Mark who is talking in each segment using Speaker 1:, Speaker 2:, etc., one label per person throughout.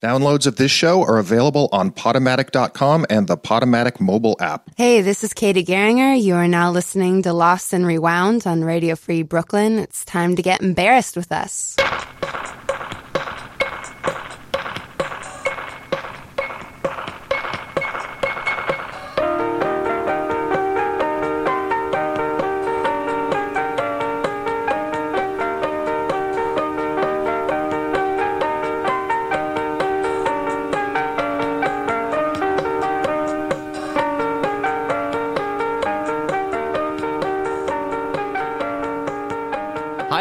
Speaker 1: Downloads of this show are available on Podomatic.com and the Podomatic mobile app.
Speaker 2: Hey, this is Katie Geringer. You are now listening to Lost and Rewound on Radio Free Brooklyn. It's time to get embarrassed with us.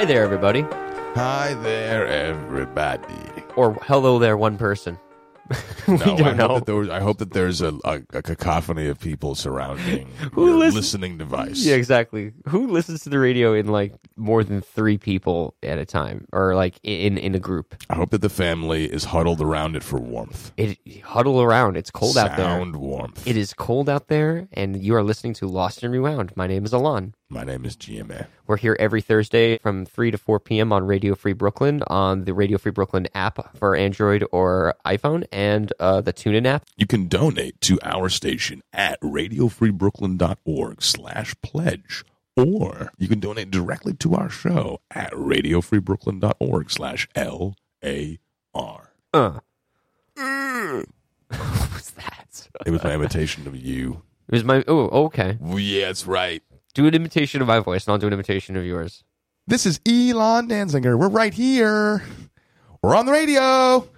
Speaker 3: There, everybody.
Speaker 4: Hi there, everybody.
Speaker 3: Or hello there, one person. we
Speaker 4: No, I
Speaker 3: don't
Speaker 4: hope,
Speaker 3: know.
Speaker 4: that there was, I hope that there's a, a, a cacophony of people surrounding
Speaker 3: Who
Speaker 4: your
Speaker 3: listens-
Speaker 4: listening device.
Speaker 3: Yeah, exactly. Who listens to the radio in like more than three people at a time, or like in in a group?
Speaker 4: I hope that the family is huddled around it for warmth.
Speaker 3: It huddle around. It's cold out there.
Speaker 4: Sound warmth.
Speaker 3: It is cold out there, and you are listening to Lost and Rewound. My name is Alon.
Speaker 4: My name is Jimmy.
Speaker 3: We're here every Thursday from 3 to 4 p.m. on Radio Free Brooklyn, on the Radio Free Brooklyn app for Android or iPhone, and uh, the TuneIn app.
Speaker 4: You can donate to our station at radiofreebrooklyn.org slash pledge. Or you can donate directly to our show at radiofreebrooklyn.org slash L-A-R.
Speaker 3: Uh. What's that?
Speaker 4: It was my imitation of you.
Speaker 3: It was my. Oh, okay.
Speaker 4: Yeah, that's right.
Speaker 3: Do an imitation of my voice, and I'll do an imitation of yours.
Speaker 4: This is Alon Danzinger. We're right here. We're on the radio.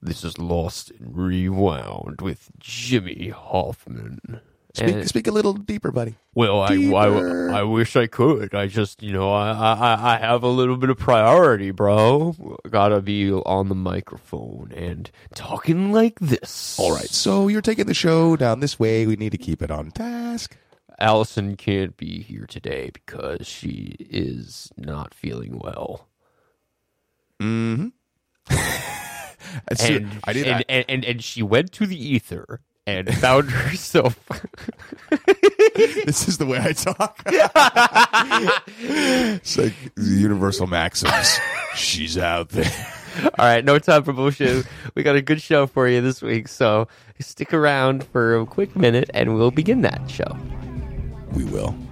Speaker 3: This is Lost and Rewound with Jimmy Hoffman.
Speaker 4: Speak,
Speaker 3: And-
Speaker 4: speak a little deeper, buddy.
Speaker 3: well, I, I, I wish I could. I just, you know, I, I, I have a little bit of priority, bro. Gotta be on the microphone and talking like this.
Speaker 4: All right, so you're taking the show down this way. We need to keep it on task.
Speaker 3: Allison can't be here today because she is not feeling well.
Speaker 4: Mm-hmm.
Speaker 3: and,
Speaker 4: I did.
Speaker 3: and,
Speaker 4: I,
Speaker 3: and, and, and she went to the ether and found herself.
Speaker 4: this is the way I talk. it's like the universal maxims. She's out there.
Speaker 3: All right, no time for bullshit. We got a good show for you this week, so stick around for a quick minute and we'll begin that show.
Speaker 4: We will.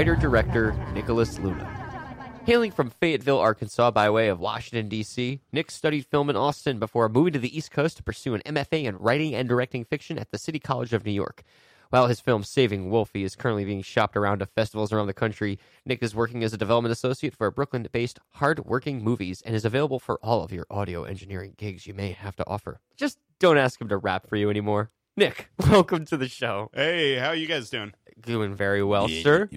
Speaker 3: Writer director Nicolas Luna. Hailing from Fayetteville, Arkansas, by way of Washington, D.C., Nick studied film in Austin before moving to the East Coast to pursue an MFA in writing and directing fiction at the City College of New York. While his film Saving Wolfie is currently being shopped around to festivals around the country, Nick is working as a development associate for a Brooklyn based Hard Working Movies and is available for all of your audio engineering gigs you may have to offer. Just don't ask him to rap for you anymore. Nick, welcome to the show.
Speaker 5: Hey, how you guys doing?
Speaker 3: Doing very well, sir.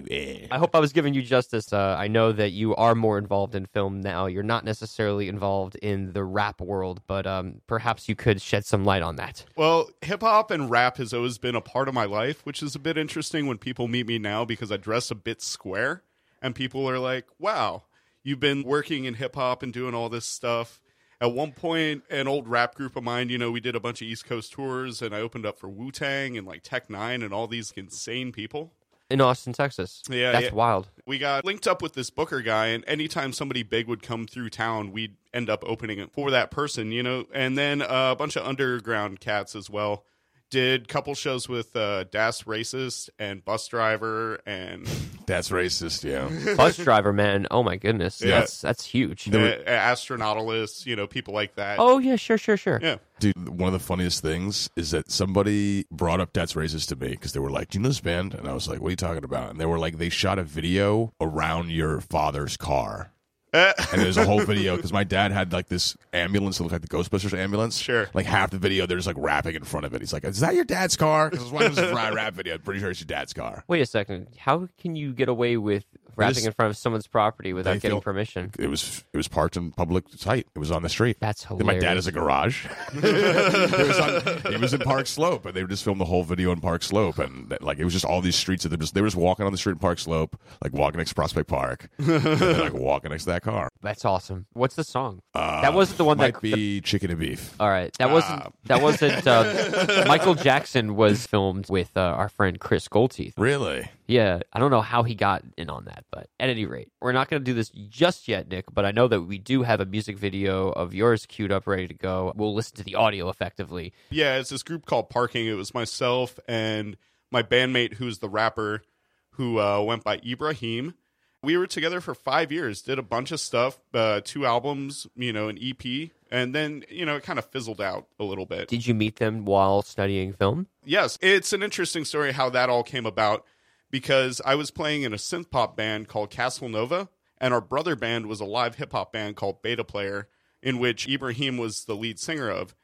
Speaker 3: I hope I was giving you justice. Uh, I know that you are more involved in film now. You're not necessarily involved in the rap world, but um, perhaps you could shed some light on that.
Speaker 5: Well, hip hop and rap has always been a part of my life, which is a bit interesting when people meet me now because I dress a bit square and people are like, "Wow, you've been working in hip hop and doing all this stuff." At one point, an old rap group of mine, you know, we did a bunch of East Coast tours and I opened up for Wu Tang and like Tech N9ne and all these insane people.
Speaker 3: In Austin, Texas.
Speaker 5: Yeah,
Speaker 3: That's
Speaker 5: yeah.
Speaker 3: wild.
Speaker 5: we got linked up with this booker guy and anytime somebody big would come through town we'd end up opening it for that person you know and then uh, a bunch of underground cats as well did couple shows with uh, Das Racist and Busdriver and
Speaker 4: That's racist, yeah.
Speaker 3: Bus driver, man. Oh my goodness.
Speaker 5: Yeah.
Speaker 3: That's that's huge.
Speaker 5: uh, Astronautilus, you know, people like that.
Speaker 3: Oh yeah, sure, sure, sure.
Speaker 5: Yeah.
Speaker 4: Dude, one of the funniest things is that somebody brought up Das Racist to me because they were like, Do you know this band? And I was like, What are you talking about? And they were like, They shot a video around your father's car. And there's a whole video because my dad had like this ambulance that looked like the Ghostbusters ambulance.
Speaker 5: Sure.
Speaker 4: Like half the video, they're just like rapping in front of it. He's like, "Is that your dad's car?" Because one of this rap rap video. I'm pretty sure it's your dad's car.
Speaker 3: Wait a second. How can you get away with rapping
Speaker 4: just-
Speaker 3: in front of someone's property without getting
Speaker 4: feel-
Speaker 3: permission?
Speaker 4: It was it was parked in public site. It was on the street.
Speaker 3: That's
Speaker 4: Then my dad
Speaker 3: hilarious.
Speaker 4: has a garage. it was on, he was in Park Slope, and they just filmed the whole video in Park Slope, and that- like it was just all these streets that they just they were just walking on the street in Park Slope, like walking next to Prospect Park, then, like walking next to that car.
Speaker 3: That's awesome. What's the song?
Speaker 4: Uh,
Speaker 3: that wasn't the one
Speaker 4: might
Speaker 3: that.
Speaker 4: be chicken and beef.
Speaker 3: all right, that wasn't.
Speaker 4: Ah.
Speaker 3: that wasn't. Uh, Michael Jackson was filmed with uh, our friend Chris Goldteeth.
Speaker 4: Really?
Speaker 3: Yeah, I don't know how he got in on that, but at any rate, we're not going to do this just yet, Nick. But I know that we do have a music video of yours queued up, ready to go. We'll listen to the audio effectively.
Speaker 5: Yeah, it's this group called Parking. It was myself and my bandmate, who's the rapper, who uh, went by Ibrahim. We were together for five years, did a bunch of stuff, uh, two albums, you know, an EP, and then you know it kind of fizzled out a little bit.
Speaker 3: Did you meet them while studying film?
Speaker 5: Yes, it's an interesting story how that all came about because I was playing in a synth pop band called Castle Nova, and our brother band was a live hip hop band called Beta Player, in which Ibrahim was the lead singer of.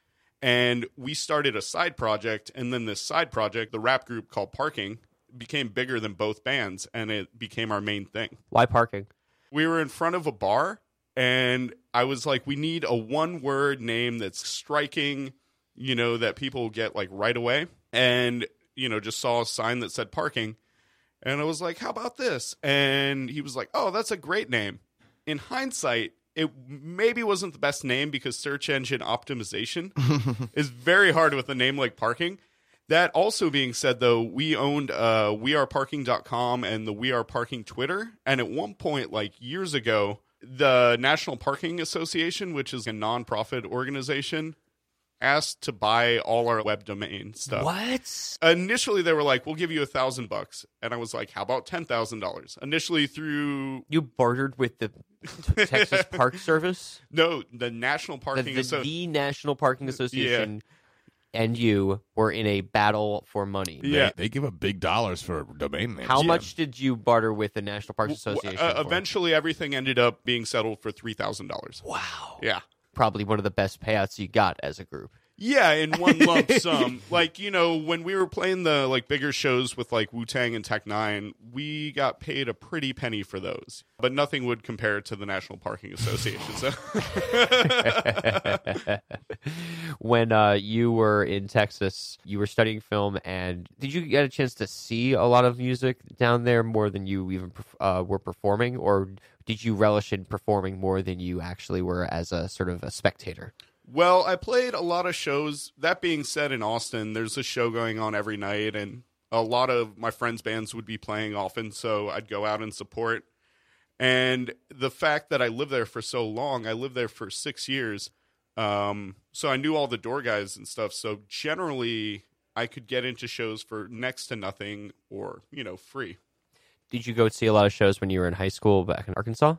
Speaker 5: And we started a side project, and then this side project, the rap group called Parking, became bigger than both bands, and it became our main thing
Speaker 3: Why parking?
Speaker 5: we were in front of a bar and I was like, we need a one word name that's striking, you know, that people get like right away. And, you know, just saw a sign that said parking. And I was like, how about this? And he was like, oh, that's a great name. In hindsight, it maybe wasn't the best name because search engine optimization is very hard with a name like parking. That also being said, though, we owned uh, weareparking.com and the We Are Parking Twitter. And at one point, like years ago, the National Parking Association, which is a nonprofit organization, asked to buy all our web domain stuff.
Speaker 3: What?
Speaker 5: Initially, they were like, "We'll give you a thousand bucks," and I was like, "How about ten thousand dollars?" Initially, through
Speaker 3: You bartered with the Texas Park Service,
Speaker 5: no, the National
Speaker 3: the,
Speaker 5: Parking
Speaker 3: the,
Speaker 5: Association.
Speaker 3: the National Parking Association, and you were in a battle for money.
Speaker 5: Yeah.
Speaker 4: They, they give up big dollars for domain names.
Speaker 3: How
Speaker 4: Yeah.
Speaker 3: much did you barter with the National Parks Association?
Speaker 5: Uh,
Speaker 3: for?
Speaker 5: eventually, everything ended up being settled for three thousand dollars.
Speaker 3: wow,
Speaker 5: Yeah.
Speaker 3: Probably one of the best payouts you got as a group.
Speaker 5: Yeah, in one lump sum. Like, you know, when we were playing the like bigger shows with like Wu Tang and Tech N9ne, we got paid a pretty penny for those. But nothing would compare to the National Parking Association. So
Speaker 3: when uh, you were in Texas, you were studying film, and did you get a chance to see a lot of music down there more than you even uh, were performing, or did you relish in performing more than you actually were as a sort of a spectator?
Speaker 5: Well, I played a lot of shows. That being said, in Austin, there's a show going on every night, and a lot of my friends' bands would be playing often, so I'd go out and support. And the fact that I lived there for so long, I lived there for six years, um, so I knew all the door guys and stuff. So generally, I could get into shows for next to nothing or you know free.
Speaker 3: Did you go see a lot of shows when you were in high school back in Arkansas?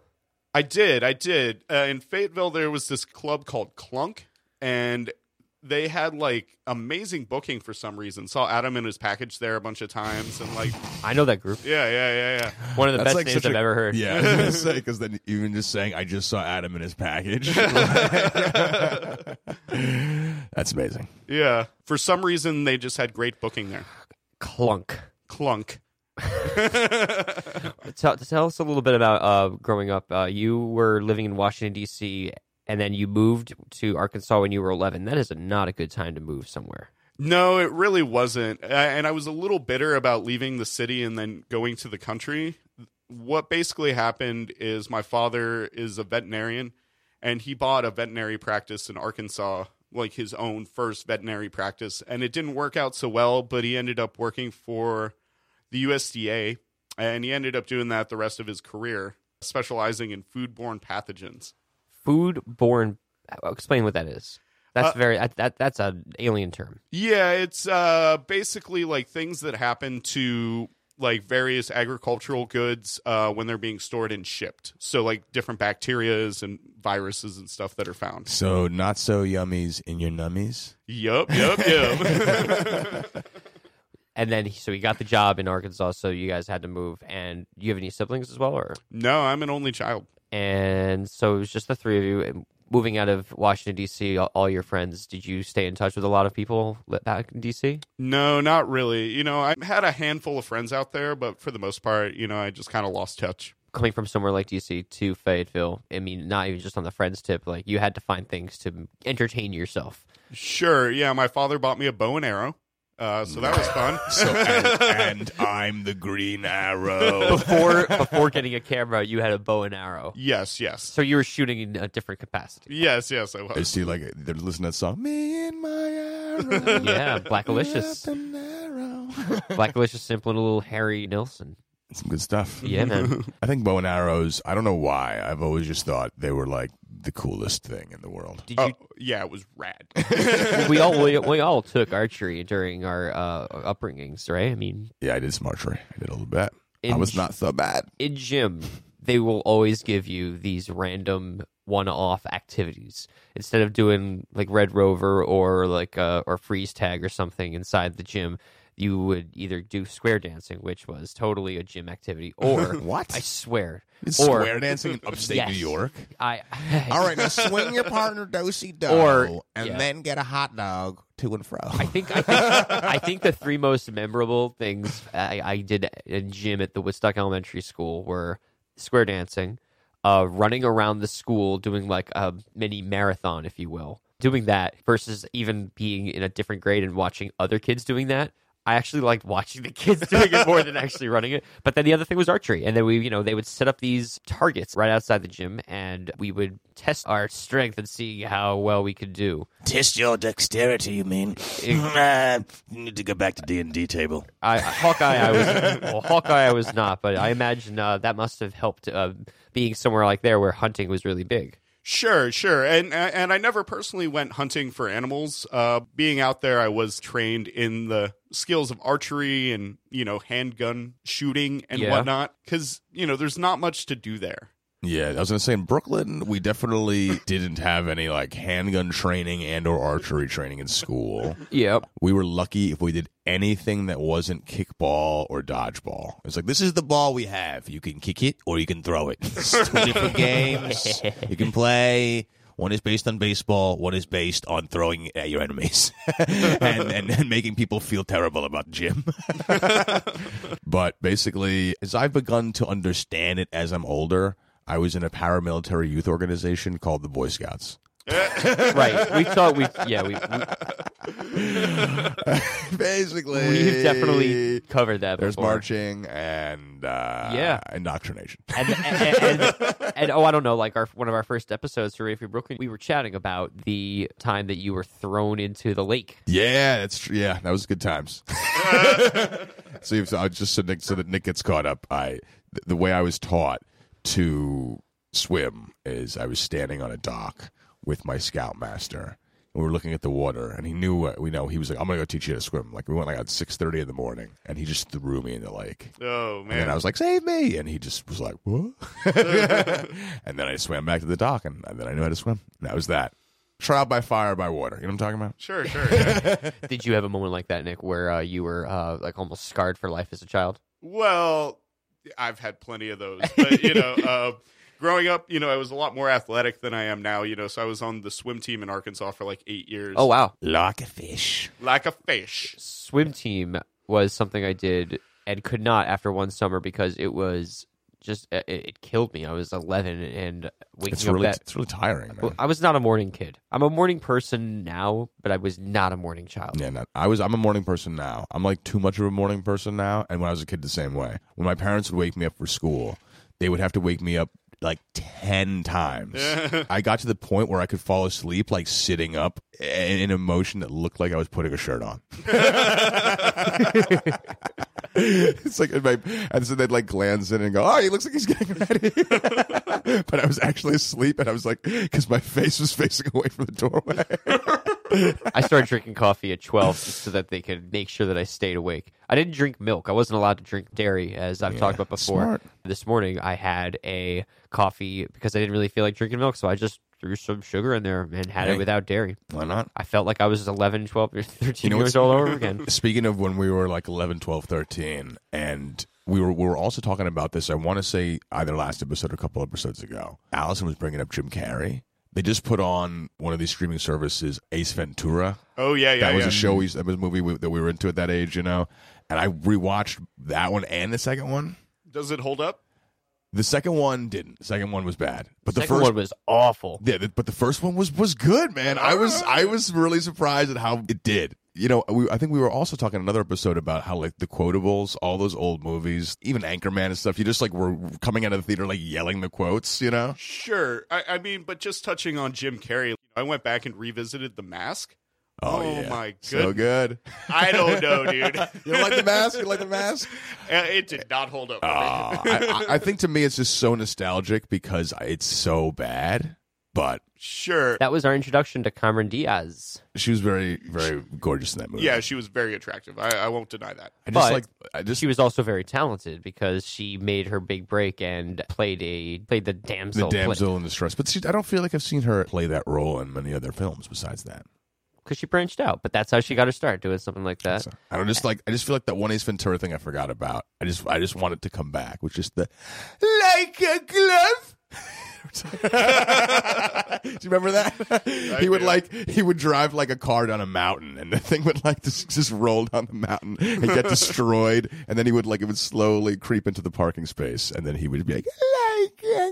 Speaker 5: I did, I did. Uh, in Fayetteville, there was this club called Clunk, and they had like amazing booking for some reason. Saw Adam in his package there a bunch of times, and like,
Speaker 3: I know that group.
Speaker 5: yeah, yeah, yeah, yeah.
Speaker 3: One of the
Speaker 4: That's
Speaker 3: best
Speaker 4: like
Speaker 3: names
Speaker 4: such
Speaker 3: I've
Speaker 4: a-
Speaker 3: ever heard.
Speaker 4: Yeah, I was gonna say because then even just saying I just saw Adam in his package. That's amazing.
Speaker 5: Yeah. For some reason, they just had great booking there.
Speaker 3: Clunk.
Speaker 5: Clunk.
Speaker 3: Tell, tell us a little bit about uh, growing up. Uh, you were living in Washington D.C. and then you moved to Arkansas when you were 11. That is not a good time to move somewhere.
Speaker 5: No, it really wasn't. And I was a little bitter about leaving the city and then going to the country. What basically happened is my father is a veterinarian and he bought a veterinary practice in Arkansas, like his own first veterinary practice. And it didn't work out so well, but he ended up working for the USDA and he ended up doing that the rest of his career, specializing in foodborne pathogens.
Speaker 3: Foodborne. Explain what that is. That's
Speaker 5: Uh,
Speaker 3: very that, that that's an alien term.
Speaker 5: Yeah, it's uh basically like things that happen to like various agricultural goods uh when they're being stored and shipped. So like different bacterias and viruses and stuff that are found.
Speaker 4: So not so yummies in your nummies.
Speaker 5: Yup, yup, yup.
Speaker 3: And then he- so he got the job in Arkansas. So you guys had to move. And you have any siblings as well, or
Speaker 5: no, I'm an only child.
Speaker 3: and so it was just the three of you. And Moving out of Washington D.C., all, all your friends. Did you stay in touch with a lot of people back in D.C.?
Speaker 5: No, not really. You know, I had a handful of friends out there, but for the most part, you know, I just kind of lost touch.
Speaker 3: Coming from somewhere like D.C. to Fayetteville, I mean, not even just on the friends tip. Like you had to find things to entertain yourself.
Speaker 5: Sure, yeah, my father bought me a bow and arrow. Uh, so that was fun.
Speaker 4: So, and, and I'm the Green Arrow.
Speaker 3: Before before getting a camera, you had a bow and arrow.
Speaker 5: yes, yes.
Speaker 3: So you were shooting in a different capacity.
Speaker 5: Yes, yes, I
Speaker 4: I
Speaker 5: was.
Speaker 4: see, like they're listening to that song. Me and my arrow.
Speaker 3: Yeah, Blackalicious.
Speaker 4: up an arrow.
Speaker 3: Blackalicious simple little Harry Nilsson.
Speaker 4: Some good stuff.
Speaker 3: Yeah, man.
Speaker 4: I think bow and arrows. I don't know why. I've always just thought they were like the coolest thing in the world.
Speaker 3: Did you?
Speaker 5: Oh, yeah, it was rad.
Speaker 3: we all we, we all took archery during our uh, upbringings, right? I mean,
Speaker 4: Yeah, I did some archery. I did a little bit. I was not so bad.
Speaker 3: in gym, they will always give you these random one-off activities instead of doing like Red Rover or like uh, or freeze tag or something inside the gym. You would either do square dancing, which was totally a gym activity, or
Speaker 4: What?
Speaker 3: I swear,
Speaker 4: It's
Speaker 3: or
Speaker 4: square dancing in upstate
Speaker 3: Yes.
Speaker 4: New York.
Speaker 3: I
Speaker 6: All right, now swing your partner dosey do,
Speaker 3: Or-
Speaker 6: and
Speaker 3: yeah.
Speaker 6: then get a hot dog to and fro.
Speaker 3: I think I think I think the three most memorable things I, I did in gym at the Woodstock Elementary School were square dancing, uh, running around the school doing like a mini marathon, if you will, doing that versus even being in a different grade and watching other kids doing that. I actually liked watching the kids doing it more than actually running it. But then the other thing was archery. And then we, you know, they would set up these targets right outside the gym and we would test our strength and see how well we could do.
Speaker 6: Test your dexterity, you mean? Nah, you need to go back to D and D table.
Speaker 3: I Hawkeye, I was well, Hawkeye, I was not, but I imagine uh, that must have helped uh, being somewhere like there where hunting was really big.
Speaker 5: Sure, sure. And and I never personally went hunting for animals. Uh, being out there, I was trained in the skills of archery and you know handgun shooting and
Speaker 3: Yeah.
Speaker 5: whatnot. Because you know, there's not much to do there.
Speaker 4: Yeah, I was gonna say in Brooklyn, we definitely didn't have any like handgun training and or archery training in school.
Speaker 3: Yep.
Speaker 4: We were lucky if we did anything that wasn't kickball or dodgeball. It's like this is the ball we have. You can kick it or you can throw it. It's two different games you can play. One is based on baseball. One is based on throwing at your enemies and, and, and making people feel terrible about gym. but basically, as I've begun to understand it as I'm older, I was in a paramilitary youth organization called the Boy Scouts.
Speaker 3: Right. We thought we yeah we, we
Speaker 4: basically,
Speaker 3: we've definitely covered that
Speaker 4: There's
Speaker 3: before.
Speaker 4: marching and uh,
Speaker 3: Yeah.
Speaker 4: indoctrination.
Speaker 3: And, and, and, and, oh, I don't know. Like our one of our first episodes for Free Brooklyn, we were chatting about the time that you were thrown into the lake.
Speaker 4: Yeah, that's true. Yeah, that was good times. so, uh, just so Nick, so that Nick gets caught up, I th- the way I was taught to swim is I was standing on a dock with my scoutmaster. And we were looking at the water, and he knew. Uh, we know he was like, "I'm gonna go teach you how to swim." Like we went like at six thirty in the morning, and he just threw me in the lake.
Speaker 5: Oh
Speaker 4: And
Speaker 5: man,
Speaker 4: then I was like, "Save me!" And he just was like, "What?" and then I swam back to the dock, and, and then I knew how to swim. And that was that. Trial by fire by water. You know what I'm talking about?
Speaker 5: sure, sure. yeah.
Speaker 3: Did you have a moment like that, Nick, where uh, you were uh, like almost scarred for life as a child?
Speaker 5: well, I've had plenty of those, but you know. Uh, Growing up, you know, I was a lot more athletic than I am now, you know, so I was on the swim team in Arkansas for like eight years.
Speaker 3: Oh wow,
Speaker 6: Like a fish.
Speaker 5: Like a fish.
Speaker 3: swim team was something I did and could not after one summer because it was just uh, it, it killed me. I was 11 and waking
Speaker 4: It's
Speaker 3: up
Speaker 4: really,
Speaker 3: that
Speaker 4: it's really tiring. Man.
Speaker 3: I was not a morning kid. I'm a morning person now, but I was not a morning child.
Speaker 4: Yeah, not, I was. I'm a morning person now. I'm like too much of a morning person now. And when I was a kid, the same way. When my parents would wake me up for school, they would have to wake me up like ten times. I got to the point where I could fall asleep like sitting up in, in a motion that looked like I was putting a shirt on. it's like in my, and so they'd like glance in and go, "Oh, he looks like he's getting ready," but I was actually asleep, and I was like, because my face was facing away from the doorway.
Speaker 3: I started drinking coffee at 12 just so that they could make sure that I stayed awake. I didn't drink milk. I wasn't allowed to drink dairy, as I've talked about before.
Speaker 4: smart.
Speaker 3: This morning, I had a coffee because I didn't really feel like drinking milk, so I just threw some sugar in there and had
Speaker 4: Hey.
Speaker 3: it without dairy.
Speaker 4: Why not?
Speaker 3: I felt like I was 11, 12, 13
Speaker 4: You know
Speaker 3: years old all over again.
Speaker 4: Speaking of when we were like 11, 12, 13, and we were we were also talking about this. I want to say either last episode or a couple episodes ago. Allison was bringing up Jim Carrey. They just put on one of these streaming services, Ace Ventura.
Speaker 5: Oh yeah, yeah.
Speaker 4: that was
Speaker 5: yeah.
Speaker 4: a show. We, that was a movie we, that we were into at that age, you know. And I rewatched that one and the second one.
Speaker 5: Does it hold up?
Speaker 4: The second one didn't. The second one was bad, but the
Speaker 3: Second
Speaker 4: first
Speaker 3: one was awful.
Speaker 4: Yeah, th- but the first one was was good, man. I was I was really surprised at how it did. You know, we, I think we were also talking another episode about how like the quotables, all those old movies, even Anchorman and stuff. You just like were coming out of the theater like yelling the quotes. You know,
Speaker 5: Sure. I, I mean, but just touching on Jim Carrey, I went back and revisited The Mask. Oh,
Speaker 4: yeah.
Speaker 5: my
Speaker 4: god.
Speaker 5: so
Speaker 4: good.
Speaker 5: I don't know, dude.
Speaker 4: You don't like the mask? You like the mask?
Speaker 5: Uh, it did not hold up.
Speaker 4: Uh, I, I I think to me it's just so nostalgic because it's so bad. But
Speaker 5: Sure.
Speaker 3: That was our introduction to Cameron Diaz.
Speaker 4: she was very very gorgeous in that movie.
Speaker 5: Yeah, she was very attractive. I, I won't deny that.
Speaker 4: I just
Speaker 3: But
Speaker 4: like I just
Speaker 3: She was also very talented because she made her big break and played a played the damsel.
Speaker 4: the
Speaker 3: damsel.
Speaker 4: damsel in distress. But see, I don't feel like I've seen her play that role in many other films besides that.
Speaker 3: Because she branched out. But that's how she got her start doing something like that.
Speaker 4: I don't just like. I just feel like that one Ace Ventura thing I forgot about. I just, I just want it to come back, which is the like a glove. do you remember that? he would
Speaker 5: do.
Speaker 4: like he would drive like a car down a mountain, and the thing would like just, just roll down the mountain and get destroyed, and then he would like it would slowly creep into the parking space, and then he would be like like a glove.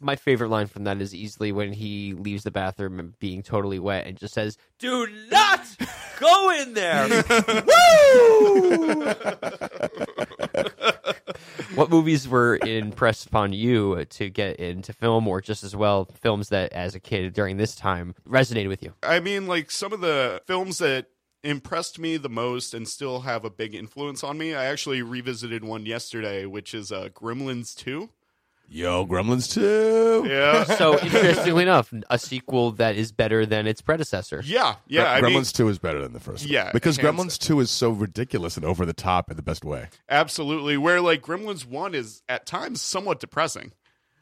Speaker 3: My favorite line from that is easily when he leaves the bathroom and being totally wet and just says, "Do not go in there." Woo! what movies were impressed upon you to get into film, or just as well films that, as a kid during this time, resonated with you?
Speaker 5: I mean, like some of the films that impressed me the most and still have a big influence on me. I actually revisited one yesterday, which is uh, Gremlins 2.
Speaker 4: Yo, Gremlins two.
Speaker 5: Yeah.
Speaker 3: So, interestingly enough, a sequel that is better than its predecessor.
Speaker 5: yeah. Yeah. I
Speaker 4: Gremlins
Speaker 5: mean,
Speaker 4: 2 is better than the first one.
Speaker 5: Yeah,
Speaker 4: Because
Speaker 5: hands
Speaker 4: Gremlins 2 is so ridiculous and over the top in the best way.
Speaker 5: absolutely. Where like Gremlins 1 is at times somewhat depressing.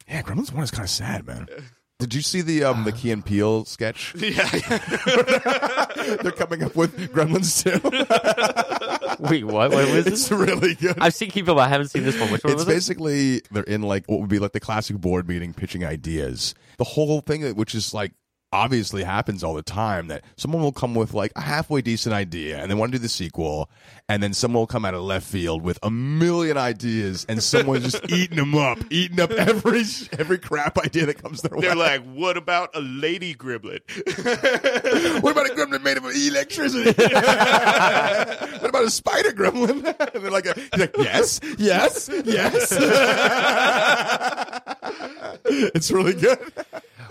Speaker 4: Yeah, Gremlins 1 is kind of sad, man. Did you see the um the Key and Peele sketch?
Speaker 5: Yeah.
Speaker 4: They're coming up with Gremlins too.
Speaker 3: Wait, what? What was
Speaker 4: it's
Speaker 3: this?
Speaker 4: really good.
Speaker 3: I've seen people, but I haven't seen this one. Which one
Speaker 4: It's
Speaker 3: was it?
Speaker 4: basically they're in like what would be like the classic board meeting pitching ideas. The whole thing, which is like obviously happens all the time, that someone will come with like a halfway decent idea and they want to do the sequel, and then someone will come out of left field with a million ideas, and someone's just eating them up, eating up every every crap idea that comes their way.
Speaker 5: They're like, what about a lady gremlin?
Speaker 4: what about a gremlin made of electricity? what about a spider gremlin? and they're like, he's like, yes, yes, yes. it's really good.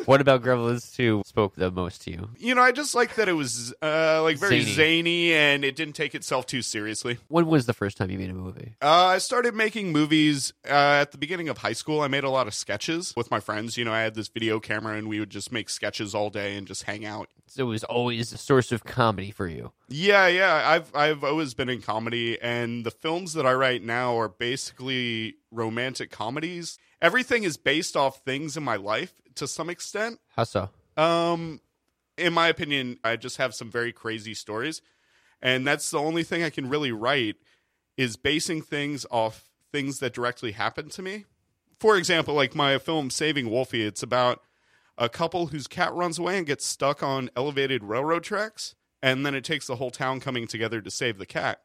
Speaker 3: What about Gremlins 2 spoke the most to you?
Speaker 5: you know, I just like that it was uh, like very
Speaker 3: Zany.
Speaker 5: zany. and it didn't take itself too seriously.
Speaker 3: When was the first time you made a movie?
Speaker 5: Uh, I started making movies uh, at the beginning of high school. I made a lot of sketches with my friends. You know, I had this video camera and we would just make sketches all day and just hang out.
Speaker 3: So it was always a source of comedy for you.
Speaker 5: Yeah, yeah. I've I've always been in comedy, and the films that I write now are basically romantic comedies. Everything is based off things in my life to some extent.
Speaker 3: How so?
Speaker 5: Um, in my opinion, I just have some very crazy stories, and that's the only thing I can really write is basing things off things that directly happened to me. For example, like my film Saving Wolfie, it's about a couple whose cat runs away and gets stuck on elevated railroad tracks, and then it takes the whole town coming together to save the cat.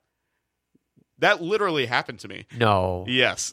Speaker 5: That literally happened to me.
Speaker 3: No.
Speaker 5: Yes.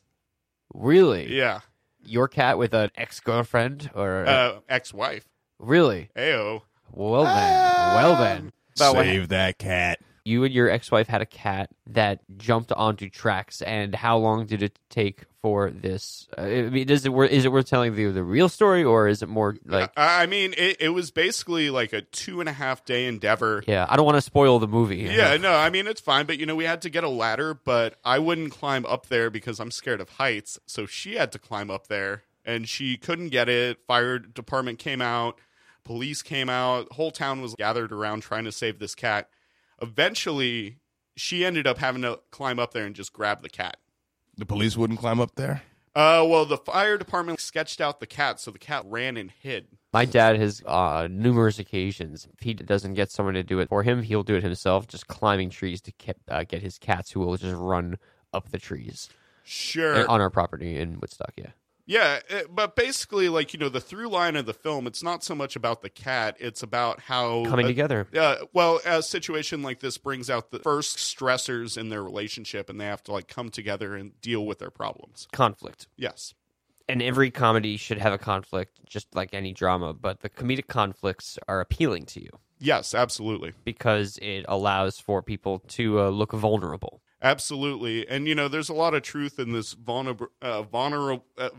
Speaker 3: Really?
Speaker 5: Yeah.
Speaker 3: Your cat with an ex girlfriend? Or
Speaker 5: Uh, ex-wife.
Speaker 3: Really?
Speaker 5: Ayo.
Speaker 3: Well then. Well then. About what
Speaker 4: Save that cat.
Speaker 3: you and your ex-wife had a cat that jumped onto tracks and how long did it take for this uh, I mean, does it wor- is it worth telling the the real story or is it more like
Speaker 5: I I mean, it, it was basically like a two and a half day endeavor.
Speaker 3: yeah i don't want to spoil the movie
Speaker 5: Yeah, no, I mean it's fine, but you know we had to get a ladder, but I wouldn't climb up there because I'm scared of heights. So she had to climb up there, and she couldn't get it. Fire department came out, police came out, whole town was gathered around trying to save this cat. Eventually, she ended up having to climb up there and just grab the cat.
Speaker 4: The police wouldn't climb up there.
Speaker 5: Uh, well, the fire department sketched out the cat, so the cat ran and hid.
Speaker 3: my dad has uh numerous occasions if he doesn't get someone to do it for him he'll do it himself just climbing trees to get, uh, get his cats who will just run up the trees
Speaker 5: Sure.
Speaker 3: on our property in Woodstock. Yeah.
Speaker 5: Yeah, eh, but basically, like you know, the through line of the film, it's not so much about the cat; it's about how
Speaker 3: Coming
Speaker 5: uh,
Speaker 3: together.
Speaker 5: Uh, well, a situation like this brings out the first stressors in their relationship, and they have to like come together and deal with their problems.
Speaker 3: Conflict.
Speaker 5: Yes,
Speaker 3: And every comedy should have a conflict, just like any drama. But the comedic conflicts are appealing to you
Speaker 5: yes, absolutely,
Speaker 3: because it allows for people to uh, look vulnerable.
Speaker 5: Absolutely. And you know, there's a lot of truth in this vulnerable, uh, vulnerable, uh,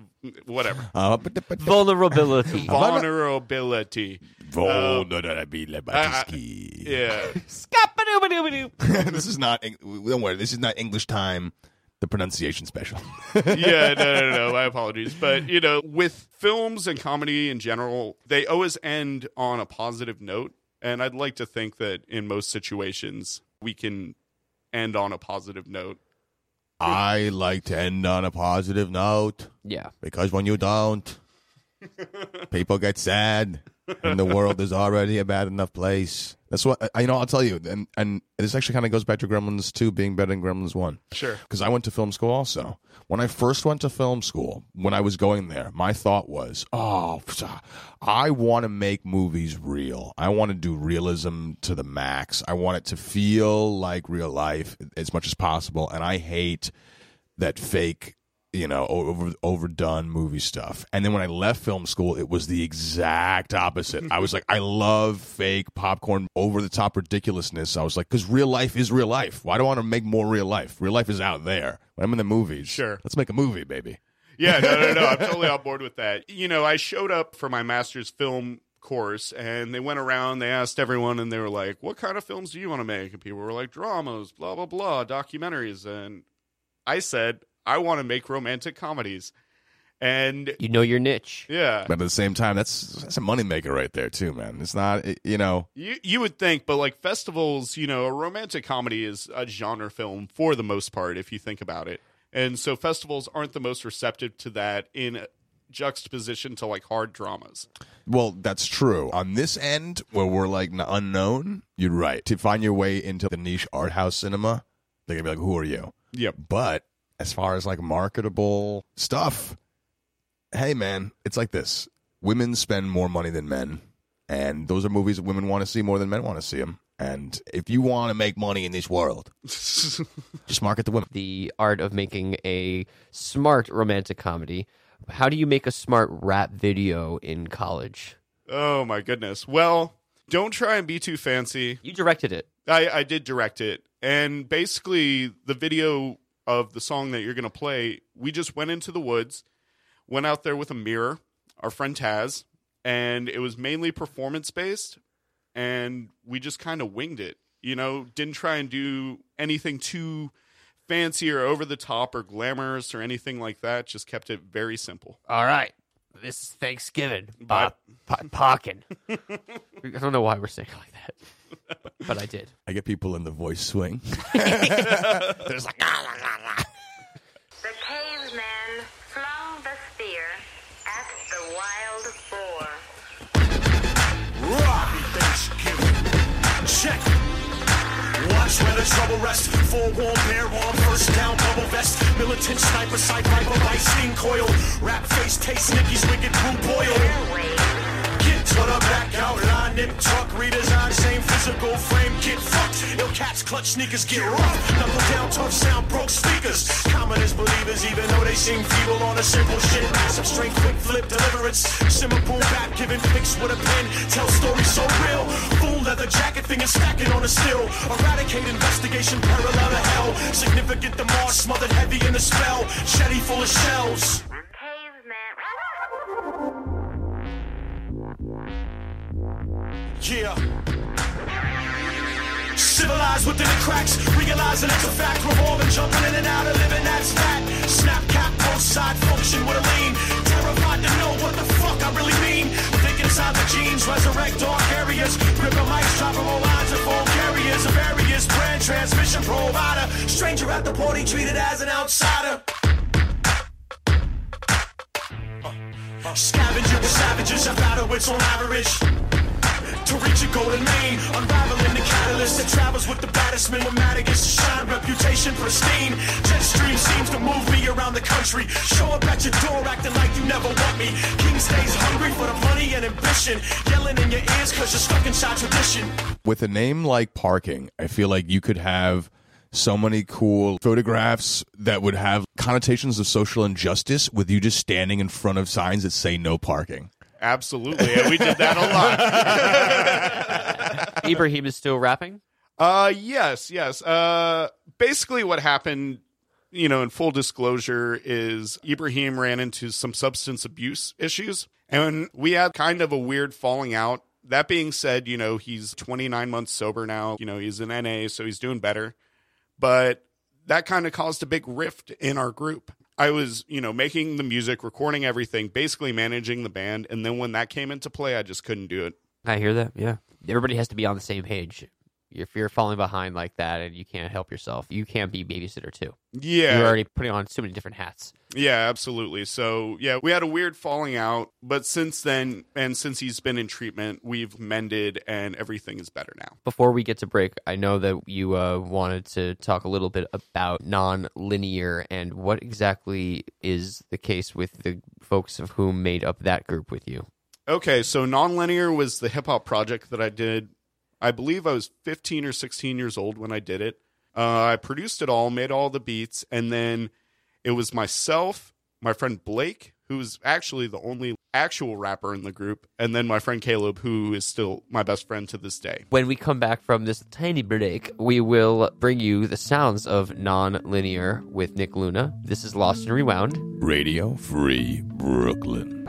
Speaker 5: whatever,
Speaker 4: Uh, but, but,
Speaker 3: Vulnerability.
Speaker 5: vulnerability.
Speaker 4: Vulnerability.
Speaker 5: Yeah,
Speaker 4: this is not. Don't worry. This is not English time. The pronunciation special.
Speaker 5: yeah, no, no, no. My apologies, but you know, with films and comedy in general, they always end on a positive note, and I'd like to think that in most situations we can end on a positive note.
Speaker 4: I like to end on a positive note
Speaker 3: yeah.
Speaker 4: because when you don't, people get sad, and the world is already a bad enough place. That's what I- you know. I'll tell you, and and this actually kind of goes back to Gremlins two being better than Gremlins one.
Speaker 5: Sure.
Speaker 4: because I went to film school also. When I first went to film school, when I was going there, my thought was, oh, I want to make movies real. I want to do realism to the max. I want it to feel like real life as much as possible. And I hate that fake, you know, over overdone movie stuff. And then when I left film school, it was the exact opposite. I was like, I love fake popcorn, over the top ridiculousness. I was like, because real life is real life. Why do I want to make more real life? Real life is out there. When I'm in the movies,
Speaker 5: Sure.
Speaker 4: let's make a movie, baby.
Speaker 5: Yeah, no, no, no. I'm totally on board with that. You know, I showed up for my master's film course and they went around, they asked everyone, and they were like, What kind of films do you want to make? And people were like, Dramas, blah, blah, blah, documentaries. And I said, I want to make romantic comedies. And
Speaker 3: You know your niche.
Speaker 5: yeah,
Speaker 4: But at the same time, that's that's a moneymaker right there too, man. It's not, it- you know,
Speaker 5: you, you would think, but like festivals, you know, a romantic comedy is a genre film for the most part, if you think about it. And so festivals aren't the most receptive to that in juxtaposition to like hard dramas.
Speaker 4: Well, that's true. On this end, where we're like n- unknown, you're right. To find your way into the niche art house cinema, they're gonna be like, "Who are you?"
Speaker 5: Yep.
Speaker 4: But as far as like marketable stuff, hey man, it's like this: women spend more money than men, and those are movies that women want to see more than men want to see them. And if you want to make money in this world, just market the women.
Speaker 3: The art of making a smart romantic comedy. How do you make a smart rap video in college?
Speaker 5: Oh my goodness. Well, don't try and be too fancy.
Speaker 3: You directed it.
Speaker 5: I, I did direct it. And basically, the video of the song that you're going to play, we just went into the woods, went out there with a mirror, our friend Taz, and it was mainly performance based. And we just kind of winged it. You know, didn't try and do anything too fancy or over the top or glamorous or anything like that. Just kept it very simple.
Speaker 3: All right. This is Thanksgiving.
Speaker 5: But-
Speaker 3: po- parking. I don't know why we're saying it like that, but I did.
Speaker 4: I get people in the voice swing.
Speaker 6: There's like,
Speaker 7: The caveman flung the spear at the wild boar.
Speaker 6: Robbie Thanksgiving. Check. Watch where the trouble rests. Forewarned, bear warm, first down, double vest. Militant sniper, sight viper, by sting coil. Rap face, taste Nicky's wicked blue boil. Get to the back out, line nip truck, redesign, same physical frame, get fucked. Ill cats clutch sneakers, get rough. Knuckle down, tough sound, broke speakers. Common believers, even though they seem feeble on a simple shit. Massive strength, quick flip, deliverance. Simmer boom back, giving pics with a pen. Tell stories so real. Full leather jacket, fingers stacking on a still. Eradicate investigation, parallel to hell. Significant, the Mars smothered heavy in the spell. Shetty full of shells. Yeah. Civilized within the cracks, realizing it's a fact. Revolving, jumping in and out of living, that's that. Snap cap, both side function with a lean. Terrified to know what the fuck I really mean. Think inside the jeans, resurrect dark areas. Grip a mic, dropping more lines of phone carriers. A various brand transmission provider. Stranger at the party, treated as an outsider. Uh, uh, scavenger with savages, a battle it's on average. To reach a golden main. Unraveling the catalyst that travels with the baddest Minimatics to shine, reputation pristine. Jetstream seems to move me around the country. Show up at your door acting like you never want me. King stays hungry for the money and ambition. Yelling in your ears cause you're stuck inside tradition.
Speaker 4: with a name like parking, I feel like you could have so many cool photographs that would have connotations of social injustice with you just standing in front of signs that say no parking.
Speaker 5: Absolutely, and we did that a lot.
Speaker 3: Ibrahim is still rapping.
Speaker 5: Uh, yes, yes. Uh, basically, what happened, you know, in full disclosure, is Ibrahim ran into some substance abuse issues, and we had kind of a weird falling out. That being said, you know, he's 29 months sober now. You know, he's in NA, so he's doing better. But that kind of caused a big rift in our group. I was, you know, making the music, recording everything, basically managing the band, and then when that came into play, I just couldn't do it.
Speaker 3: I hear that. Yeah, everybody has to be on the same page. If you're falling behind like that and you can't help yourself, you can't be babysitter too.
Speaker 5: Yeah,
Speaker 3: You're already putting on so many different hats.
Speaker 5: Yeah, absolutely. So, yeah, we had a weird falling out, but since then, and since he's been in treatment, we've mended and everything is better now.
Speaker 3: Before we get to break, I know that you uh, wanted to talk a little bit about non-linear and what exactly is the case with the folks of whom made up that group with you.
Speaker 5: Okay, so Nonlinear was the hip hop project that I did. I believe I was 15 or 16 years old when I did it. Uh, I produced it all, made all the beats, and then it was myself, my friend Blake, who's actually the only actual rapper in the group, and then my friend Caleb, who is still my best friend to this day.
Speaker 3: When we come back from this tiny break, we will bring you the sounds of non-linear with Nick Luna. This is Lost and Rewound.
Speaker 4: Radio Free Brooklyn.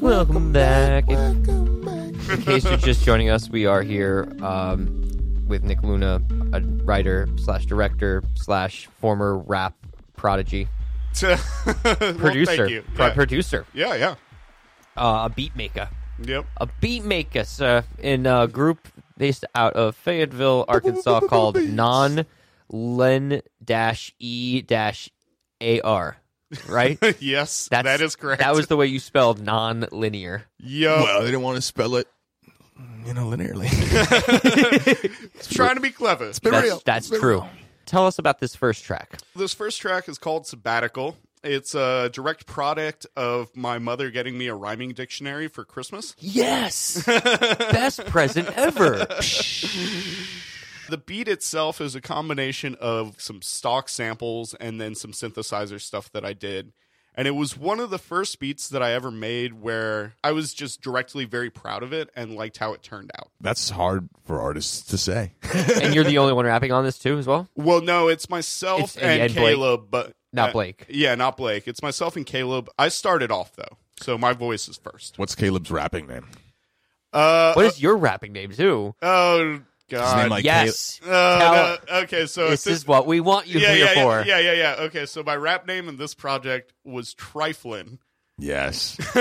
Speaker 3: Welcome back.
Speaker 4: Welcome back.
Speaker 3: If- In case you're just joining us, we are here um, with Nick Luna, a writer slash director slash former rap prodigy,
Speaker 5: Well,
Speaker 3: producer,
Speaker 5: thank you.
Speaker 3: pro-
Speaker 5: Yeah.
Speaker 3: producer,
Speaker 5: yeah, yeah.
Speaker 3: uh, a beat maker,
Speaker 5: Yep.
Speaker 3: a beat maker uh, in a group based out of Fayetteville, Arkansas, called Non Len Dash E Dash A R. Right?
Speaker 5: yes,
Speaker 3: That's,
Speaker 5: that is correct.
Speaker 3: That was the way you spelled non-linear.
Speaker 5: Yep.
Speaker 4: Well, they didn't want to spell it, you know, linearly.
Speaker 5: trying to be clever.
Speaker 4: It's been
Speaker 3: That's,
Speaker 4: real.
Speaker 3: that's
Speaker 4: It's been
Speaker 3: true.
Speaker 4: real.
Speaker 3: Tell us about this first track.
Speaker 5: This first track is called Sabbatical. It's a direct product of my mother getting me a rhyming dictionary for Christmas.
Speaker 3: Yes, best present ever.
Speaker 5: The beat itself is a combination of some stock samples and then some synthesizer stuff that I did. And it was one of the first beats that I ever made where I was just directly very proud of it and liked how it turned out.
Speaker 4: That's hard for artists to say.
Speaker 3: and you're the only one rapping on this too, as well.
Speaker 5: Well, no, it's myself
Speaker 3: It's-
Speaker 5: and,
Speaker 3: and Blake.
Speaker 5: Caleb, but
Speaker 3: Not
Speaker 5: uh,
Speaker 3: Blake.
Speaker 5: Yeah, not Blake. It's myself and Caleb. I started off though, so my voice is first.
Speaker 4: What's Caleb's rapping name?
Speaker 5: Uh,
Speaker 3: What is your rapping name too?
Speaker 5: oh
Speaker 4: His
Speaker 5: God.
Speaker 4: name like
Speaker 3: yes,
Speaker 5: Uh,
Speaker 3: Tell-
Speaker 5: no, okay, so
Speaker 3: this
Speaker 5: it's-
Speaker 3: is what we want you
Speaker 5: yeah,
Speaker 3: here
Speaker 5: yeah,
Speaker 3: for.
Speaker 5: yeah, yeah, yeah, yeah. Okay, so my rap name in this project was Triflin.
Speaker 4: Yes.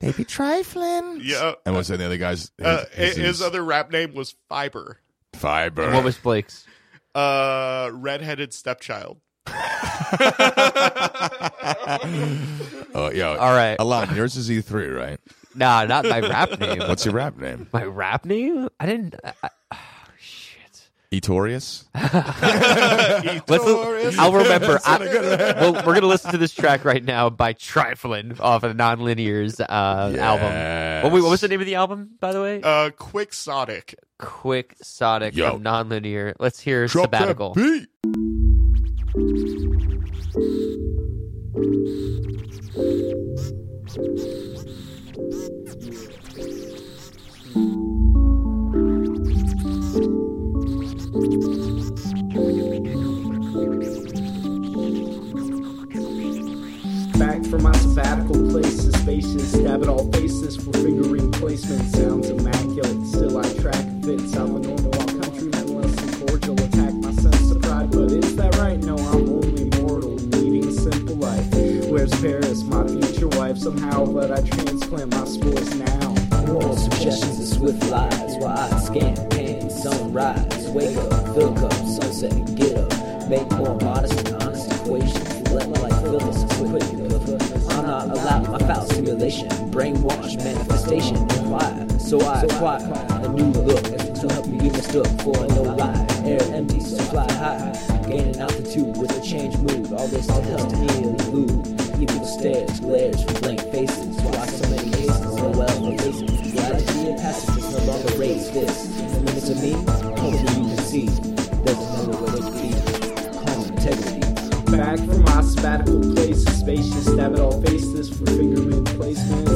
Speaker 4: Baby Triflin.
Speaker 5: Yeah.
Speaker 4: And what's the other guy's?
Speaker 5: Uh,
Speaker 4: his,
Speaker 5: his, other rap name was Fiber.
Speaker 4: fiber.
Speaker 3: And what was Blake's?
Speaker 5: Uh, redheaded stepchild.
Speaker 4: Oh, yeah.
Speaker 3: All right.
Speaker 4: Alon, yours is E3, right?
Speaker 3: Nah, not my rap name.
Speaker 4: What's your rap name?
Speaker 3: my rap name? I didn't. I, I, oh, shit.
Speaker 4: Etorius?
Speaker 3: I'll remember. I, well, we're gonna listen to this track right now by Triflin off of Nonlinear's uh, album. What, wait, what was the name of the album, by the way?
Speaker 5: Uh, Quixotic.
Speaker 3: Quixotic
Speaker 4: Yo.
Speaker 3: from Nonlinear. Let's hear
Speaker 4: Drop that
Speaker 3: Sabbatical.
Speaker 8: Back from my sabbatical places, spacious, stab at all faces for fingering placement. Sounds immaculate, still I track fits. I'm Where's Paris, my future wife? Somehow, but I transplant my spores now.
Speaker 9: Moral suggestions and swift lies while I scan pan sunrise. Wake up, fill cup, sunset, get up. Make more modest and honest equations. Let life fill this quick. I'm not allowed my foul simulation. Brainwash manifestation imply. So I acquire a new look to help me get mistook for no lie. Air empty, so fly high. Gaining altitude with a change mood. All this to help me elude. Evil stares, glares from blank faces. Why so many cases? Oh well, the faces. Reality and pacifist no longer raise this. When it's a me, hopefully you can see. There's another way to be. Calm integrity.
Speaker 8: Back from my sabbatical places, spacious, stab at all faces for fingerman placement.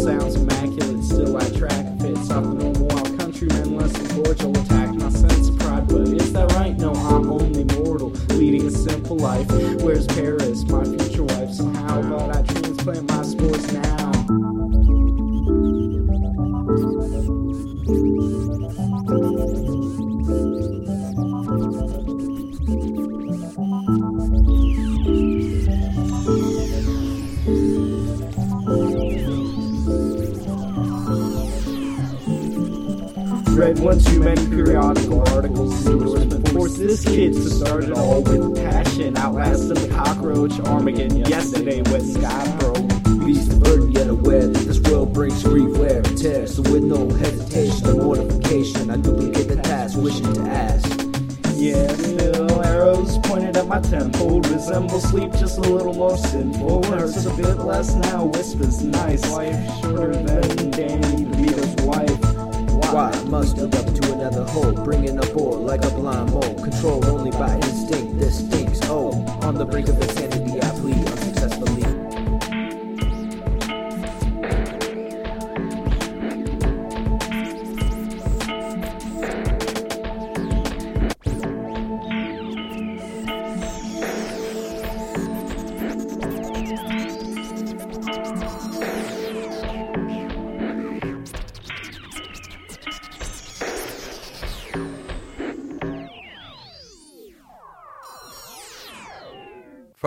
Speaker 9: Controlled only by instinct. This stinks. Oh, on the brink of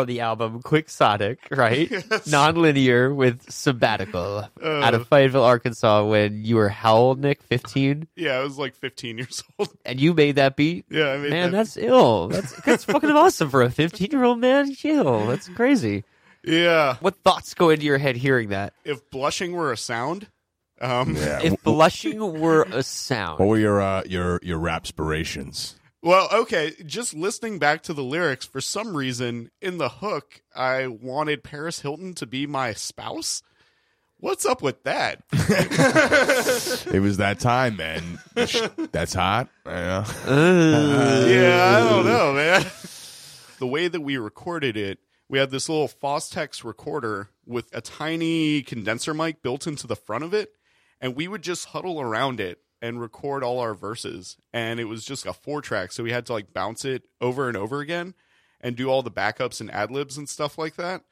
Speaker 3: From the album Quixotic, right? Non-linear with Sabbatical out of Fayetteville, Arkansas. When you were how old, Nick? Fifteen,
Speaker 5: Yeah, I was like 15 years old.
Speaker 3: and you made that beat.
Speaker 5: Yeah, I made
Speaker 3: man,
Speaker 5: that-
Speaker 3: that's ill. That's that's fucking awesome for a fifteen-year-old man. Chill. That's crazy.
Speaker 5: Yeah.
Speaker 3: What thoughts go into your head hearing that?
Speaker 5: If blushing were a sound, um,
Speaker 4: Yeah.
Speaker 3: If blushing were a sound,
Speaker 4: What were your uh, your your rap aspirations?
Speaker 5: Well, okay, just listening back to the lyrics, for some reason in the hook, I wanted Paris Hilton to be my spouse. What's up with that?
Speaker 4: It was that time, man. That's hot. Yeah. Uh.
Speaker 5: yeah, I don't know, man. The way that we recorded it, we had this little Fostex recorder with a tiny condenser mic built into the front of it, and we would just huddle around it and record all our verses. And it was just a four track, so we had to like bounce it over and over again and do all the backups and ad libs and stuff like that.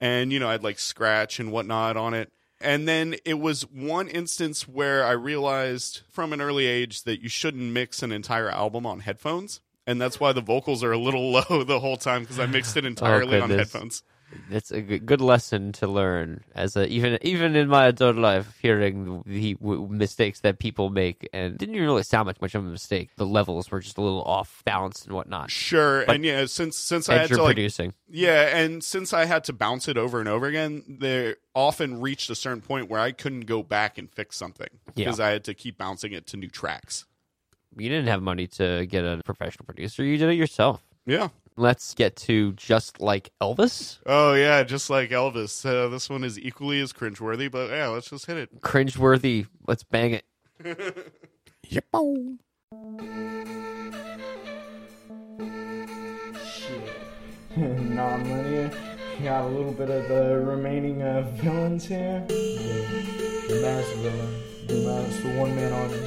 Speaker 5: And you know, I'd like scratch and whatnot on it. And then it was one instance where I realized from an early age that you shouldn't mix an entire album on headphones. And that's why the vocals are a little low the whole time because I mixed it entirely oh,
Speaker 3: on
Speaker 5: headphones.
Speaker 3: It's a good lesson to learn as a even even in my adult life, hearing the w- mistakes that people make, and didn't even really sound much much of a mistake. The levels were just a little off balance and whatnot.
Speaker 5: Sure,
Speaker 3: But-
Speaker 5: and yeah, since since I had to like,
Speaker 3: producing.
Speaker 5: yeah, and since I had to bounce it over and over again, they often reached a certain point where I couldn't go back and fix something
Speaker 3: Yeah.
Speaker 5: because I had to keep bouncing it to new tracks.
Speaker 3: You didn't have money to get a professional producer; you did it yourself.
Speaker 5: Yeah.
Speaker 3: Let's get to just like Elvis.
Speaker 5: Oh yeah, just like Elvis. Uh, this one is equally as cringeworthy, but yeah, let's just hit it.
Speaker 3: Cringeworthy. Let's bang it.
Speaker 4: Yippo.
Speaker 10: non-linear. Got a little bit of the remaining uh, villains here. The, the masked villain, the masked, the one man army,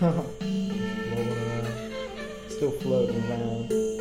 Speaker 10: rolling around, still floating around.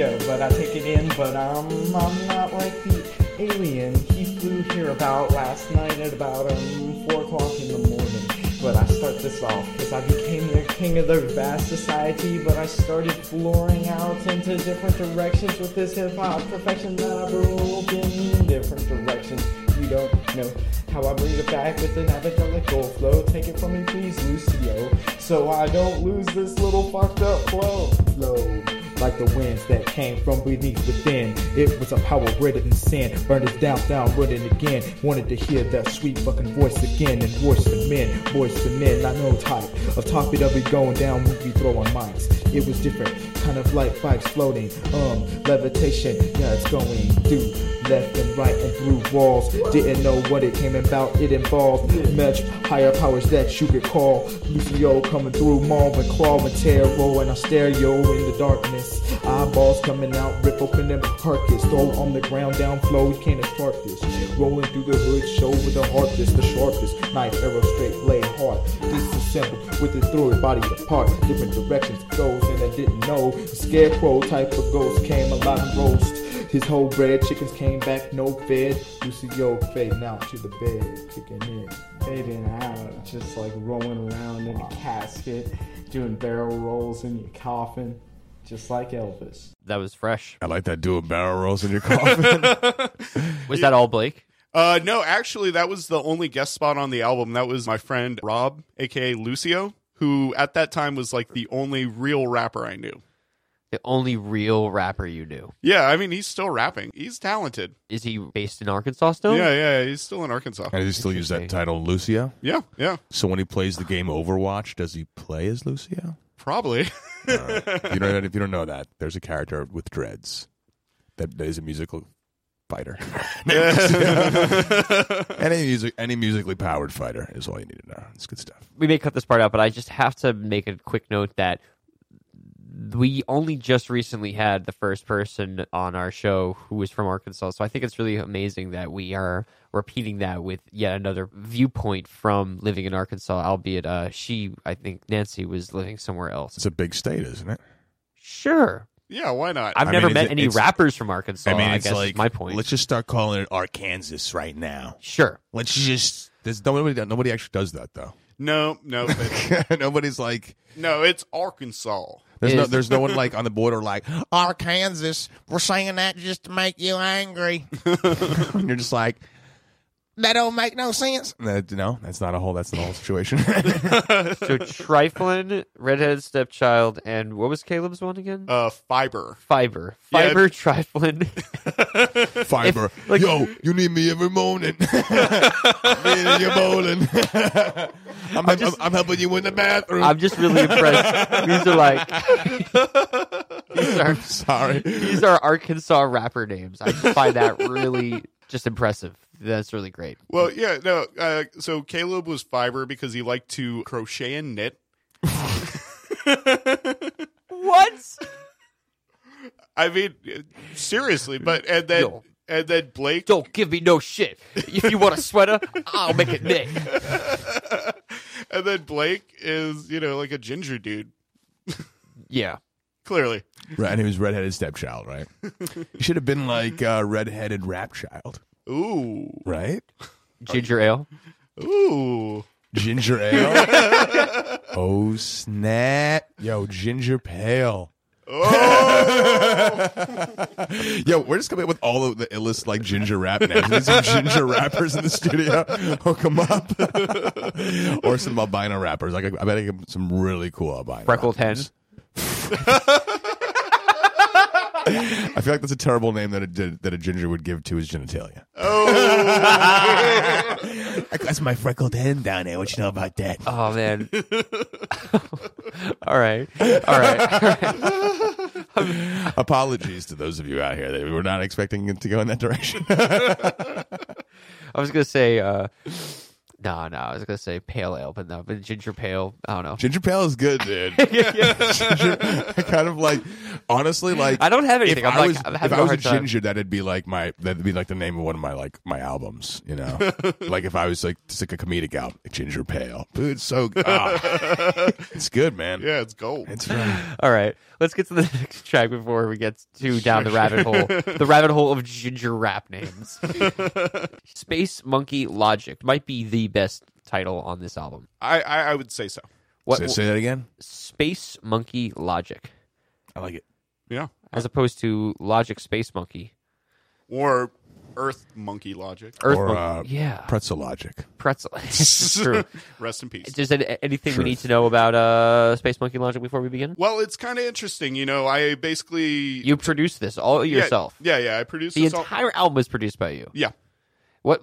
Speaker 10: Yeah, but I take it in, but I'm I'm not like the alien. He flew here about last night at about um four o'clock in the morning. But I start this off because I became the king of the vast society. But I started flooring out into different directions with this hip hop perfection that I broke in different directions. You don't know how I bring it back with an evangelical flow. Take it from me, please, Lucio. So I don't lose this little fucked up flow. Flow like the winds that came from beneath within. It was a power greater than sin. Burned us down, down, running again. Wanted to hear that sweet fucking voice again. And voice to men, voice to men. Not no type of topic that be going down we throw on mics. It was different, kind of like bikes floating. Um, levitation, yeah, it's going through left and right and through walls. Didn't know what it came about. It involved much higher powers that you could call. Lucio coming through, Marvin, Claw, and Tarot, and I stereo in the darkness. Eyeballs coming out, rip open them carcass. Throw on the ground, down flow, you can't spark this. Rolling through the hood, show with the hardest, the sharpest. Knife, arrow, straight, blade, hard. Disassembled with it through it, body apart. Different directions it goes, and I didn't know. A scarecrow type of ghost came alive and roast. His whole bread, chickens came back, no fed. Lucio fading out to the bed, kicking in. Fading out, just like rolling around in a casket, doing barrel rolls in your coffin, just like Elvis.
Speaker 3: That was fresh.
Speaker 4: I like that doing barrel rolls in your coffin.
Speaker 3: Was that all Blake?
Speaker 5: Uh, no, actually, that was the only guest spot on the album. That was my friend Rob, aka Lucio, who at that time was like the only real rapper I knew.
Speaker 3: The only real rapper you knew.
Speaker 5: Yeah, I mean, he's still rapping. He's talented.
Speaker 3: Is he based in Arkansas still?
Speaker 5: Yeah, yeah, he's still in Arkansas.
Speaker 4: and he still use that title, Lucio.
Speaker 5: Yeah, yeah,
Speaker 4: So when he plays the game Overwatch, does he play as Lucio?
Speaker 5: probably.
Speaker 4: If you don't, if you don't know that, there's a character with dreads that that is a musical fighter. any music, any musically powered fighter is all you need to know. It's good stuff.
Speaker 3: we may cut this part out, but I just have to make a quick note that we only just recently had the first person on our show who was from Arkansas. So I think it's really amazing that we are repeating that with yet another viewpoint from living in Arkansas, albeit uh, she, I think Nancy, was living somewhere else.
Speaker 4: It's a big state, isn't it?
Speaker 3: Sure.
Speaker 5: Yeah, why not?
Speaker 3: I've
Speaker 4: I
Speaker 3: never
Speaker 4: mean,
Speaker 3: met
Speaker 4: it's-
Speaker 3: any rappers from Arkansas.
Speaker 4: I mean,
Speaker 3: I
Speaker 4: it's
Speaker 3: guess
Speaker 4: like
Speaker 3: is my point.
Speaker 4: Let's just start calling it Arkansas right now.
Speaker 3: Sure.
Speaker 4: Let's just. There's nobody. Nobody actually does that though.
Speaker 5: no, no, but,
Speaker 4: Nobody's like.
Speaker 5: no. It's Arkansas.
Speaker 4: There's no. There's no one like on the border like Arkansas. We're saying that just to make you angry. and you're just like. That don't make no sense. No, no, that's not a whole. That's not a whole situation.
Speaker 3: So Triflin, Redhead Stepchild, and what was Caleb's one again?
Speaker 5: Uh, fiber.
Speaker 3: Fiber.
Speaker 5: Yeah.
Speaker 3: Fiber, Triflin.
Speaker 4: Fiber.
Speaker 3: like-
Speaker 4: Yo, you need me every morning. me and you bowling. I'm, I'm,
Speaker 3: just-
Speaker 4: I'm helping you in the bathroom.
Speaker 3: I'm just really impressed. These are like these are
Speaker 4: sorry.
Speaker 3: these are Arkansas rapper names. I just find that really just impressive. That's really great.
Speaker 5: Well, yeah, no. Uh, so Caleb was fiber because he liked to crochet and knit.
Speaker 3: What?
Speaker 5: I mean, seriously, but and then
Speaker 3: Yo.
Speaker 5: and then Blake
Speaker 3: Don't give me no shit. If you want a sweater, I'll make it Nick.
Speaker 5: and then Blake is you know like a ginger dude.
Speaker 3: Yeah.
Speaker 5: Clearly,
Speaker 4: Right, and he was redheaded stepchild, right? he should have been like uh, redheaded rap child,
Speaker 5: ooh,
Speaker 4: right?
Speaker 3: Ginger ale.
Speaker 5: ooh.
Speaker 4: Ginger ale. oh snap! Yo, ginger pale. Oh! Yo, we're just coming up with all of the illest like ginger rap names. There's some ginger rappers in the studio. Hook them up, or some albino rappers. Like I bet I get some really cool albino.
Speaker 3: Freckled hen.
Speaker 4: Rappers. I feel like that's a terrible name that a that a ginger would give to his genitalia.
Speaker 5: Oh,
Speaker 4: That's my freckled hen down there. What you know about that?
Speaker 3: Oh man. all right. All right. All right.
Speaker 4: Apologies to those of you out here that we were not expecting it to go in that direction.
Speaker 3: I was gonna say uh no, no, I was gonna say pale ale, but no, but ginger pale. I don't know.
Speaker 4: Ginger pale is good, dude. Ginger, I kind of like, honestly, like
Speaker 3: I don't have anything.
Speaker 4: If
Speaker 3: I'm
Speaker 4: I
Speaker 3: like-
Speaker 4: was,
Speaker 3: I'm
Speaker 4: if
Speaker 3: having
Speaker 4: I
Speaker 3: a
Speaker 4: was a
Speaker 3: hard time.
Speaker 4: ginger, that'd be like my that'd be like the name of one of my like my albums. You know, like if I was like just like a comedic album, Ginger Pale. Dude, it's so ah. good. it's good, man.
Speaker 5: yeah, it's gold.
Speaker 4: It's right.
Speaker 3: All right, let's get to the next track before we get too down the rabbit hole. The rabbit hole of ginger rap names. Space Monkey Logic might be the best title on this album.
Speaker 5: I, I I would say so.
Speaker 3: What
Speaker 4: Say, say that again.
Speaker 3: Space Monkey Logic,
Speaker 4: I like it.
Speaker 5: Yeah,
Speaker 3: as opposed to Logic Space Monkey,
Speaker 5: or Earth Monkey Logic.
Speaker 3: Earth
Speaker 4: or
Speaker 3: Monkey.
Speaker 4: uh,
Speaker 3: yeah,
Speaker 4: Pretzel Logic.
Speaker 3: pretzel. it's true.
Speaker 5: Rest in peace.
Speaker 3: Is there anything we
Speaker 4: Truth.
Speaker 3: need to know about uh, Space Monkey Logic before we begin?
Speaker 5: Well, it's kind of interesting. You know, I basically
Speaker 3: You produced this all
Speaker 5: Yeah,
Speaker 3: yourself.
Speaker 5: Yeah, yeah. I produced
Speaker 3: The
Speaker 5: this all-
Speaker 3: entire album was produced by you.
Speaker 5: Yeah.
Speaker 3: What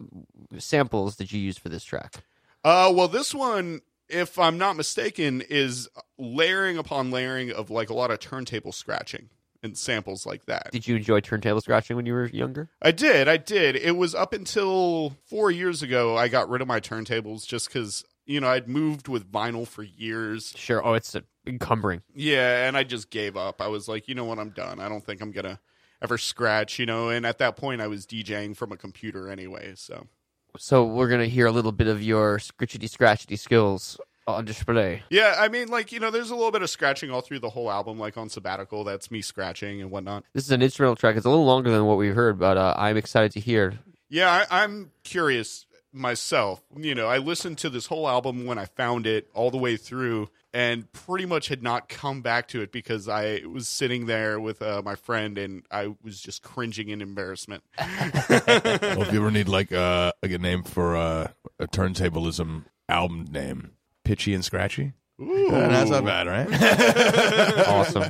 Speaker 3: samples did you use for this track?
Speaker 5: Uh, well, this one, if I'm not mistaken, is layering upon layering of like a lot of turntable scratching and samples like that.
Speaker 3: Did you enjoy turntable scratching when you were younger?
Speaker 5: I did, I did. It was up until four years ago I got rid of my turntables just because you know I'd moved with vinyl for years.
Speaker 3: Sure. Oh, it's encumbering.
Speaker 5: Yeah, and I just gave up. I was like, you know what, I'm done. I don't think I'm gonna ever scratch. You know, and at that point I was DJing from a computer anyway, so.
Speaker 3: So we're gonna hear a little bit of your scritchety scratchety skills on display.
Speaker 5: Yeah, I mean, like you know, there's a little bit of scratching all through the whole album. Like on Sabbatical, that's me scratching and whatnot.
Speaker 3: This is an instrumental track. It's a little longer than what we've heard, but uh, I'm excited to hear.
Speaker 5: Yeah, I, I'm curious myself. You know, I listened to this whole album when I found it all the way through, and pretty much had not come back to it because I was sitting there with uh, my friend and I was just cringing in embarrassment.
Speaker 4: well, if you ever need like uh, like a name for uh, a turntablism album name, Pitchy and Scratchy.
Speaker 5: Ooh.
Speaker 4: That's not bad, right?
Speaker 3: Awesome.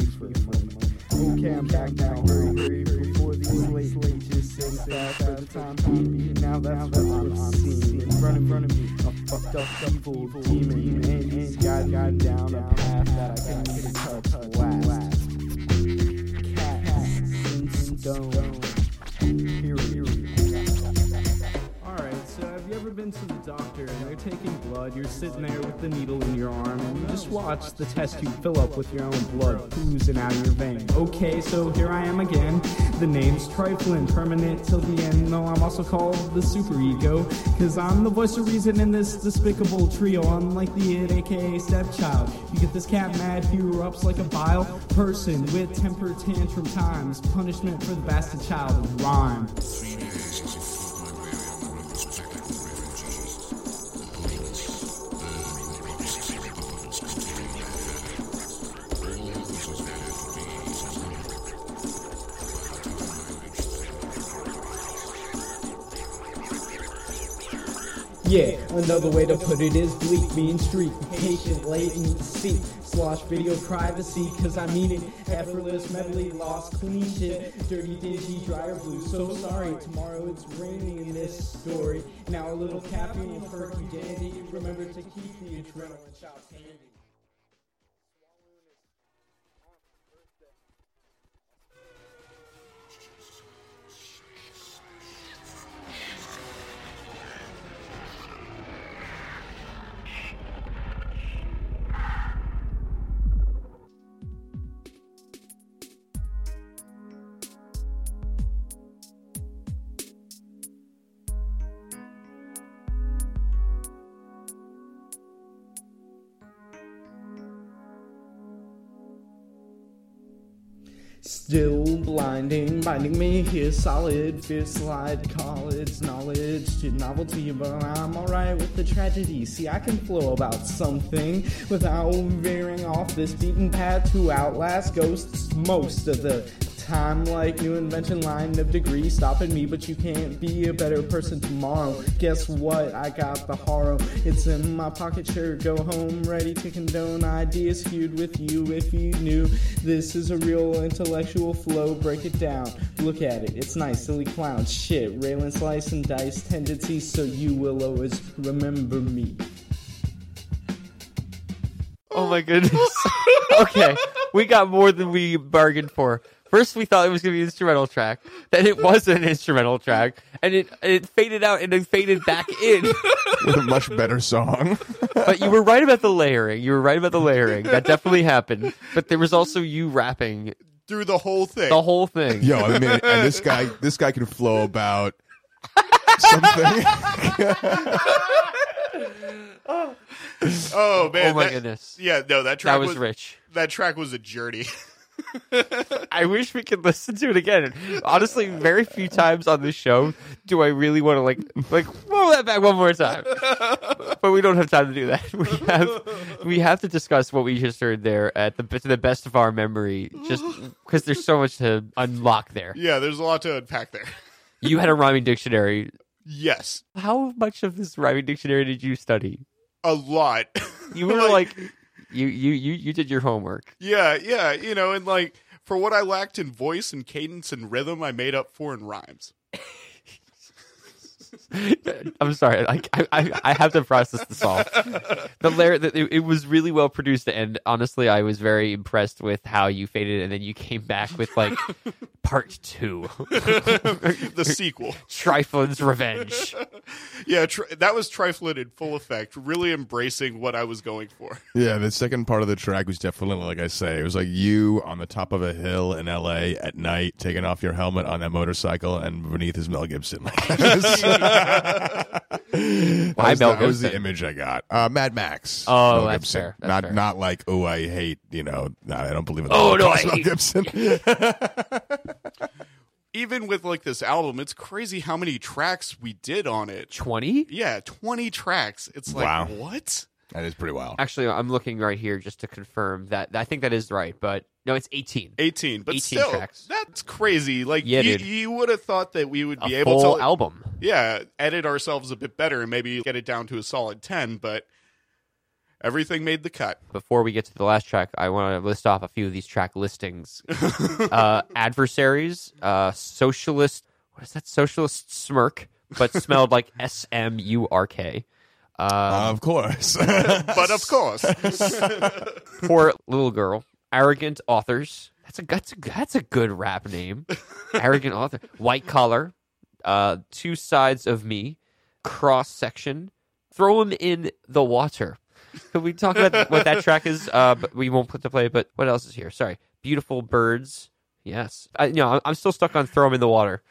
Speaker 8: Me for the moment. Okay, I'm back now. Hurry, hurry, before these late leeches sing fast for the time being. Now that's what I'm seeing in front of, front of me. A fucked up evil demon and he's guiding guiding down a path that I can even touch last. Cats in stone. Been to the doctor and they're taking blood? You're sitting there with the needle in your arm and you just watch the test tube fill up with your own blood oozing out of your vein. Okay, so here I am again. The name's trifling, permanent till the end. No, I'm also called the super ego, cause I'm the voice of reason in this despicable trio. Unlike the id, aka stepchild. You get this cat mad, he erupts like a vile person with temper tantrum times. Punishment for the bastard child rhyme. Yeah, another way to put it is bleak, mean street, patient, latent, seek, slosh video privacy, cause I mean it, effortless medley, lost, clean shit, dirty, dingy, dry or blue, so sorry, tomorrow it's raining in this story, now a little caffeine and perky dandy, remember to keep the adrenaline shots. Still blinding, binding me here solid. Fear slide, college, knowledge to novelty, but I'm alright with the tragedy. See, I can flow about something without veering off this beaten path to outlast ghosts most of the time. Like new invention line of degree stopping me, but you can't be a better person tomorrow. Guess what? I got the horror. It's in my pocket, sure. Go home, ready to condone ideas feud with you if you knew. This is a real intellectual flow. Break it down. Look at it. It's nice, silly clown. Shit, railing slice and dice tendencies, so you will always remember me.
Speaker 3: Oh my goodness. okay, we got more than we bargained for. First, we thought it was going to be an instrumental track. Then it was an instrumental track, and it it faded out and then faded back in.
Speaker 4: with a much better song.
Speaker 3: but you were right about the layering. You were right about the layering. That definitely happened. But there was also you rapping
Speaker 5: Through the whole thing.
Speaker 3: the whole thing.
Speaker 4: Yo, I mean, and this guy, this guy can flow about something.
Speaker 5: oh man.
Speaker 3: Oh my
Speaker 5: that-
Speaker 3: goodness.
Speaker 5: Yeah, no, that track
Speaker 3: That was rich.
Speaker 5: That track was a journey.
Speaker 3: I wish we could listen to it again. Honestly, very few times on this show do I really want to like like roll that back one more time. But we don't have time to do that. We have we have to discuss what we just heard there at the to the best of our memory, just because there's so much to unlock there.
Speaker 5: yeah, there's a lot to unpack there.
Speaker 3: You had a rhyming dictionary.
Speaker 5: Yes.
Speaker 3: How much of this rhyming dictionary did you study?
Speaker 5: A lot.
Speaker 3: You were like, you you you you did your homework.
Speaker 5: Yeah, yeah, you know, and like for what I lacked in voice and cadence and rhythm, I made up for in rhymes.
Speaker 3: I'm sorry. Like I, I, I have to process this all. The layer that it, it was really well produced, and honestly, I was very impressed with how you faded, and then you came back with like part two,
Speaker 5: the sequel.
Speaker 3: Triflin's Revenge.
Speaker 5: Yeah, tr- that was trifling in full effect, really embracing what I was going for.
Speaker 4: Yeah, the second part of the track was definitely like I say. It was like you on the top of a hill in L.A. at night, taking off your helmet on that motorcycle, and beneath is Mel Gibson. that
Speaker 3: Why
Speaker 4: was, that was the image I got. Uh, Mad Max.
Speaker 3: Oh,
Speaker 4: Mel
Speaker 3: that's
Speaker 4: Gibson.
Speaker 3: fair. That's
Speaker 4: not
Speaker 3: fair.
Speaker 4: not like oh I hate you know. No, I don't believe in. the
Speaker 3: Oh, no, I
Speaker 4: Holocaust, Mel
Speaker 3: hate-
Speaker 4: Gibson.
Speaker 5: Even with like this album, it's crazy how many tracks we did on it.
Speaker 3: Twenty?
Speaker 5: Yeah, 20 tracks. It's like,
Speaker 4: Wow.
Speaker 5: what?
Speaker 4: that is pretty wild.
Speaker 3: Actually, I'm looking right here just to confirm that. I think that is right, but no, it's 18.
Speaker 5: 18, but
Speaker 3: 18
Speaker 5: still,
Speaker 3: tracks.
Speaker 5: that's crazy. Like,
Speaker 3: Yeah,
Speaker 5: you,
Speaker 3: dude.
Speaker 5: you would have thought that we would
Speaker 3: A
Speaker 5: be able
Speaker 3: full
Speaker 5: to,
Speaker 3: album.
Speaker 5: yeah, edit ourselves a bit better and maybe get it down to a solid 10, but everything made the cut.
Speaker 3: before we get to the last track, I want to list off a few of these track listings. uh, adversaries, uh, socialist. What is that? Socialist smirk, but smelled like S M U R K. Uh,
Speaker 4: of course.
Speaker 5: But of course,
Speaker 3: poor little girl. Arrogant authors. That's a that's a that's a good rap name. Arrogant author. White collar. Uh, two sides of me. Cross section. Throw him in the water. Could we talk about what that track is? Uh, but we won't put the play. But what else is here? Sorry. Beautiful birds. Yes. I, no, I'm- I'm still stuck on throw him in the water.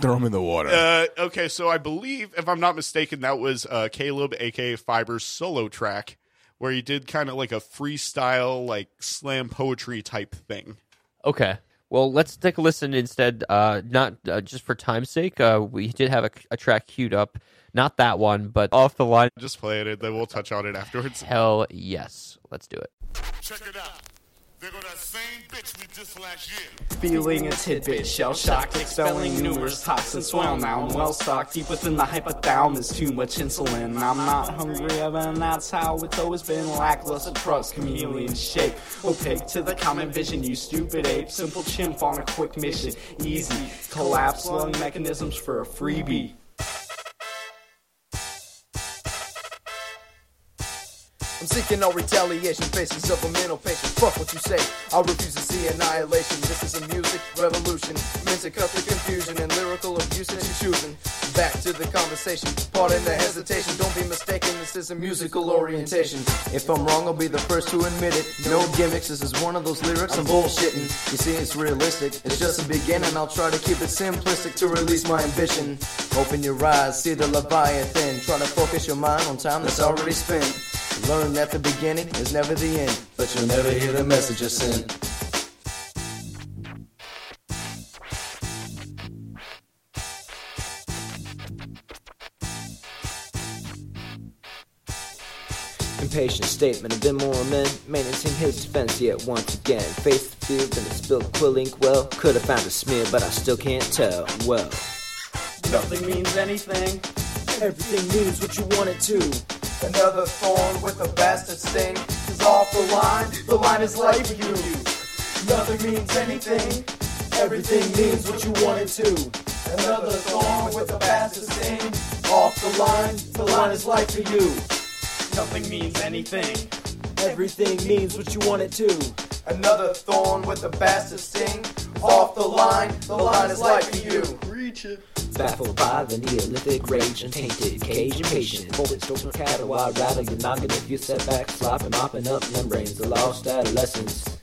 Speaker 4: Throw him in the water.
Speaker 5: uh, okay, so I believe, if I'm not mistaken, that was uh, Caleb, aka Fiber's solo track, where he did kind of like a freestyle, like slam poetry type thing.
Speaker 3: Okay. Well, let's take a listen instead. Uh, not uh, just for time's sake. Uh, we did have a, a track queued up. Not that one, but off the line.
Speaker 5: Just play it, and then we'll touch on it afterwards.
Speaker 3: Hell yes. Let's do it.
Speaker 6: Check it out. There go that same bitch we last year.
Speaker 8: Feeling a tidbit, shell shocked, expelling numerous toxins. Swell now, I'm well stocked deep within the hypothalamus. Too much insulin. I'm not hungry and that's how it's always been. Lackluster trust, chameleon shape. Opaque to the common vision, you stupid ape. Simple chimp on a quick mission. Easy. Collapse lung mechanisms for a freebie.
Speaker 11: I'm seeking no retaliation, faces of a mental patient. Fuck what you say, I refuse to see annihilation. This is a music revolution, meant to cut the confusion and lyrical abuse that you're choosing. Back to the conversation, pardon the hesitation. Don't be mistaken, this is a musical orientation. If I'm wrong, I'll be the first to admit it. No gimmicks, this is one of those lyrics I'm bullshitting. You see, it's realistic, it's just a beginning. I'll try to keep it simplistic to release my ambition. Open your eyes, see the Leviathan. Try to focus your mind on time that's already spent. Learn that the beginning is never the end, but you'll never hear the message I sent.
Speaker 9: Impatient statement of immoral men, menacing his defense yet once again. Face the field and a spilled quill ink well. Could have found a smear, but I still can't tell. Well,
Speaker 8: Nothing means anything.
Speaker 11: Everything means what you want it to. Another thorn with a bastard sting is off the line. The line is life for you. Nothing means anything. Everything means what you want it to. Another thorn with a bastard sting off the line. The line is life for you.
Speaker 8: Nothing means anything.
Speaker 11: Everything means what you want it to. Another thorn with a bastard sting off the line. The line is life for you. Reach it.
Speaker 9: Baffled by the Neolithic rage and tainted cage impatient. Stokes from cattle, I rattle your noggin if you set back, slopping, mopping up membranes, the lost adolescence.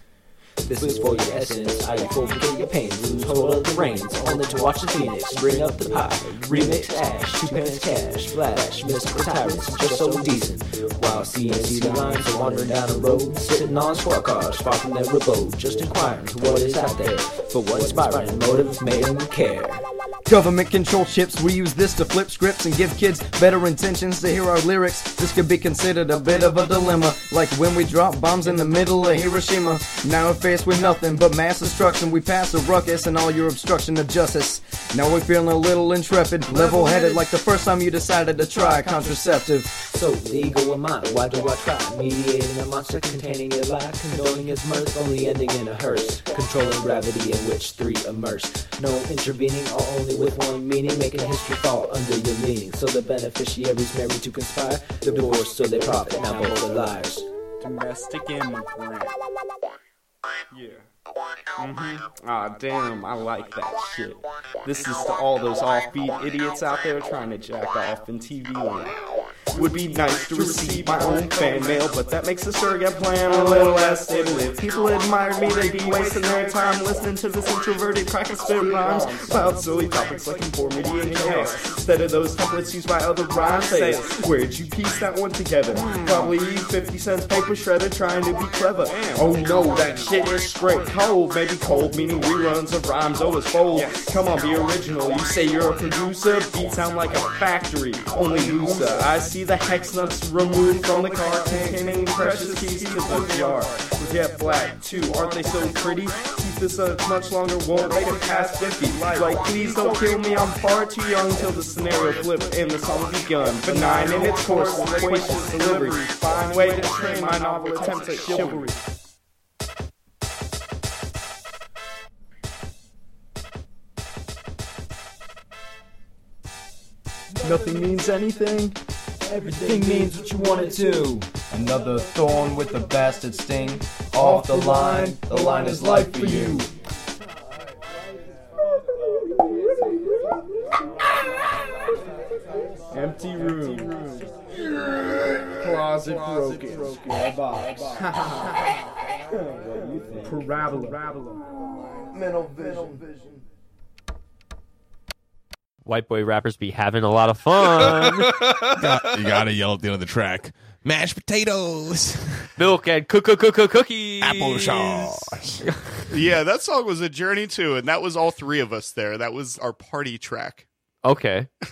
Speaker 9: This is for your essence. I forget your pain, lose hold of the reins. Only to watch the phoenix bring up the pie. Remix ash, two pence cash, flash, Mr. Tyrants, just so decent. While CNC the lines are wandering down the road, sitting on squad cars, far from their abode, just inquiring to what is out there. For what inspiring motive made them care.
Speaker 11: Government control chips, we use this to flip scripts and give kids better intentions to hear our lyrics. This could be considered a bit of a dilemma, like when we drop bombs in the middle of Hiroshima. Now we're faced with nothing but mass destruction. We pass a ruckus and all your obstruction of justice. Now we're feeling a little intrepid, level headed, like the first time you decided to try a contraceptive.
Speaker 9: So legal am I? Why do I try? Mediating a monster containing a lie, condoning his mirth, only ending in a hearse. Controlling gravity in which three immerse. No intervening, or only with one meaning, making history fall under your leaning. So the beneficiaries married to conspire, divorce so they profit. Now both are liars.
Speaker 8: Domestic immigrant. Yeah. Mm-hmm. Ah, damn, I like that shit. This is to all those offbeat idiots out there trying to jack off in TV land. Would be nice to receive my own fan mail, but that makes the surrogate plan a little less stable. If people admired me, they'd be wasting their time listening to this introverted crack and spit rhymes about silly topics like conformity and chaos. Instead of those templates used by other rhyme where'd you piece that one together? Probably 50 cents paper shredder trying to be clever. Oh no, that shit is straight cold. Maybe cold, meaning reruns of rhymes always fold. Come on, be original. You say you're a producer, beats sound like a factory. Only loser. I see the hex nuts removed from the car containing precious keys to the jar. Jet black, too. Aren't they so pretty? Keep this up much longer, won't make it past 50. Like, please don't kill me, I'm far too young till the scenario flip and the song begun. Benign in its course, loquacious delivery. Fine way to train my novel attempts at chivalry. Nothing means anything.
Speaker 11: Everything means what you want it to. Another thorn with a bastard sting. Off the line, the line is life for you.
Speaker 8: Empty room. Closet broken. Box. what do? Parabola.
Speaker 11: Mental vision.
Speaker 3: White boy rappers be having a lot of fun.
Speaker 4: You gotta yell at the end of the track. Mashed potatoes,
Speaker 3: Milk and cook cook cook cook cookies.
Speaker 4: applesauce.
Speaker 5: Yeah, that song was a journey too, and that was all three of us there. That was our party track.
Speaker 3: Okay.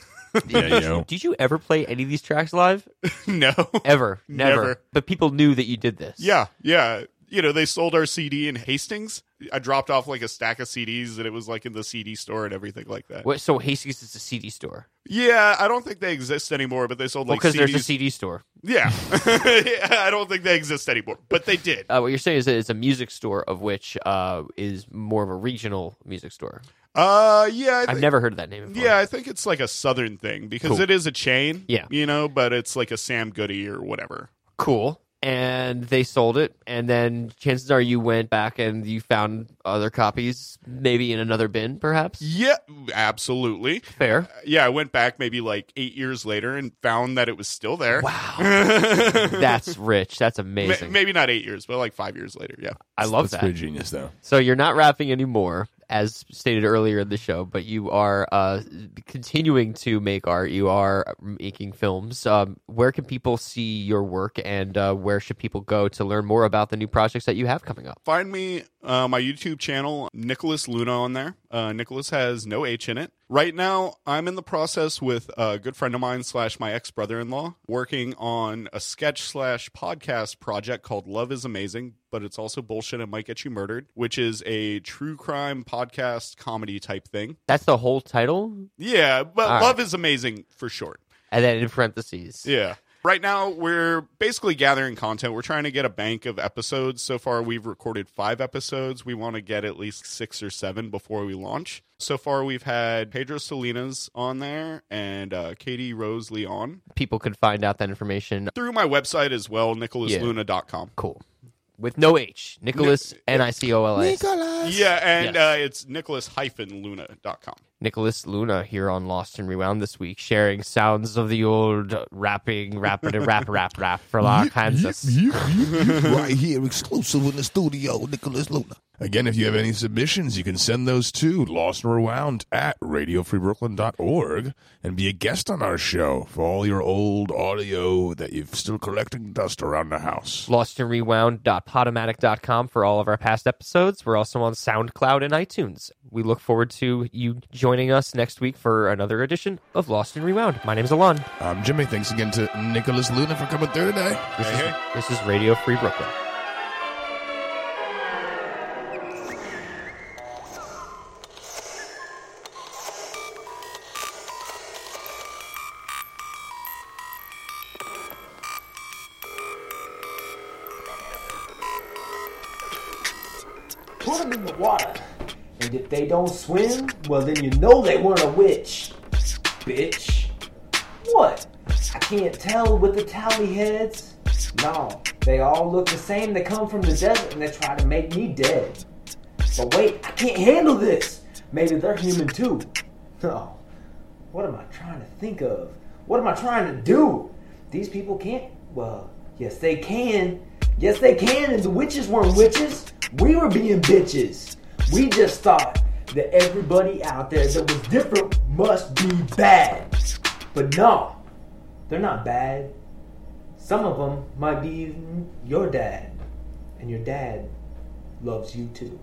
Speaker 4: Yeah, yo.
Speaker 3: Did you ever play any of these tracks live?
Speaker 5: no,
Speaker 3: Ever? Never.
Speaker 5: Never.
Speaker 3: But people knew that you did this.
Speaker 5: Yeah, yeah. You know, they sold our CD in Hastings. I dropped off like a stack of CDs and it was like in the CD store and everything like that.
Speaker 3: What, so Hastings is a CD store.
Speaker 5: Yeah, I don't think they exist anymore, but they sold like
Speaker 3: because
Speaker 5: CDs.
Speaker 3: there's a CD store.
Speaker 5: Yeah. yeah, I don't think they exist anymore, but they did.
Speaker 3: Uh, what you're saying is that it's a music store of which uh, is more of a regional music store.
Speaker 5: Uh, yeah, I
Speaker 3: I've never heard of that name before.
Speaker 5: Yeah, I think it's like a southern thing because
Speaker 3: Cool.
Speaker 5: it is a chain.
Speaker 3: Yeah.
Speaker 5: you know, but it's like a Sam Goody or whatever.
Speaker 3: Cool. And they sold it, and then chances are you went back and you found other copies, maybe in another bin, perhaps.
Speaker 5: Yeah, absolutely.
Speaker 3: Fair.
Speaker 5: Yeah, I went back maybe like eight years later and found that it was still there.
Speaker 3: Wow, that's rich. That's amazing.
Speaker 5: maybe not eight years, but like five years later. Yeah,
Speaker 3: I love
Speaker 4: That's
Speaker 3: that.
Speaker 4: pretty genius, though.
Speaker 3: So you're not rapping anymore, as stated earlier in the show, but you are uh, continuing to make art. You are making films. Um, where can people see your work, and uh, where should people go to learn more about the new projects that you have coming up?
Speaker 5: Find me uh, my YouTube channel, Nicolas Luna, on there. Uh, Nicolas has no H in it. Right now, I'm in the process with a good friend of mine slash my ex brother in law working on a sketch slash podcast project called Love is Amazing, but it's also bullshit and might get you murdered, which is a true crime podcast comedy type thing.
Speaker 3: That's the whole title,
Speaker 5: Yeah, but
Speaker 3: All right.
Speaker 5: Love is Amazing for short.
Speaker 3: and then in parentheses.
Speaker 5: Yeah. Right now, we're basically gathering content. We're trying to get a bank of episodes. So far, we've recorded five episodes. We want to get at least six or seven before we launch. So far, we've had Pedro Salinas on there and uh, Katie Rose Leon
Speaker 3: People can find out that information.
Speaker 5: through my website as well, nicolasluna.com.
Speaker 3: Cool. With no H. Nicolas, N I C O L S.
Speaker 5: Yeah, and
Speaker 3: Yes.
Speaker 5: uh, it's nicolas-luna.com.
Speaker 3: Nicolas Luna here on Lost and Rewound this week, sharing sounds of the old rapping, rapping, rap, rap, rap for La Kansas.
Speaker 4: right here, exclusive in the studio, Nicolas Luna. Again, if you have any submissions, you can send those to Lost and Rewound at radiofreebrooklyn.org and be a guest on our show for all your old audio that you're still collecting dust around the house.
Speaker 3: lostandrewound.podomatic.com for all of our past episodes. We're also on SoundCloud and iTunes. We look forward to you joining us next week for another edition of Lost and Rewound. My name's Alon.
Speaker 4: I'm Jimmy. Thanks again to Nicolas Luna for coming through today.
Speaker 3: This, is, this is Radio Free Brooklyn.
Speaker 9: Put them in the water. And if they don't swim, well, then you know they weren't a witch. Bitch. What? I can't tell with the tally heads. No, they all look the same. They come from the desert and they try to make me dead. But wait, I can't handle this. Maybe they're human too. No. What am I trying to think of? What am I trying to do? These people can't. Well, yes, they can. Yes, they can. And the witches weren't witches. We were being bitches. We just thought that everybody out there that was different must be bad. But no, they're not bad. Some of them might be your dad. And your dad loves you too.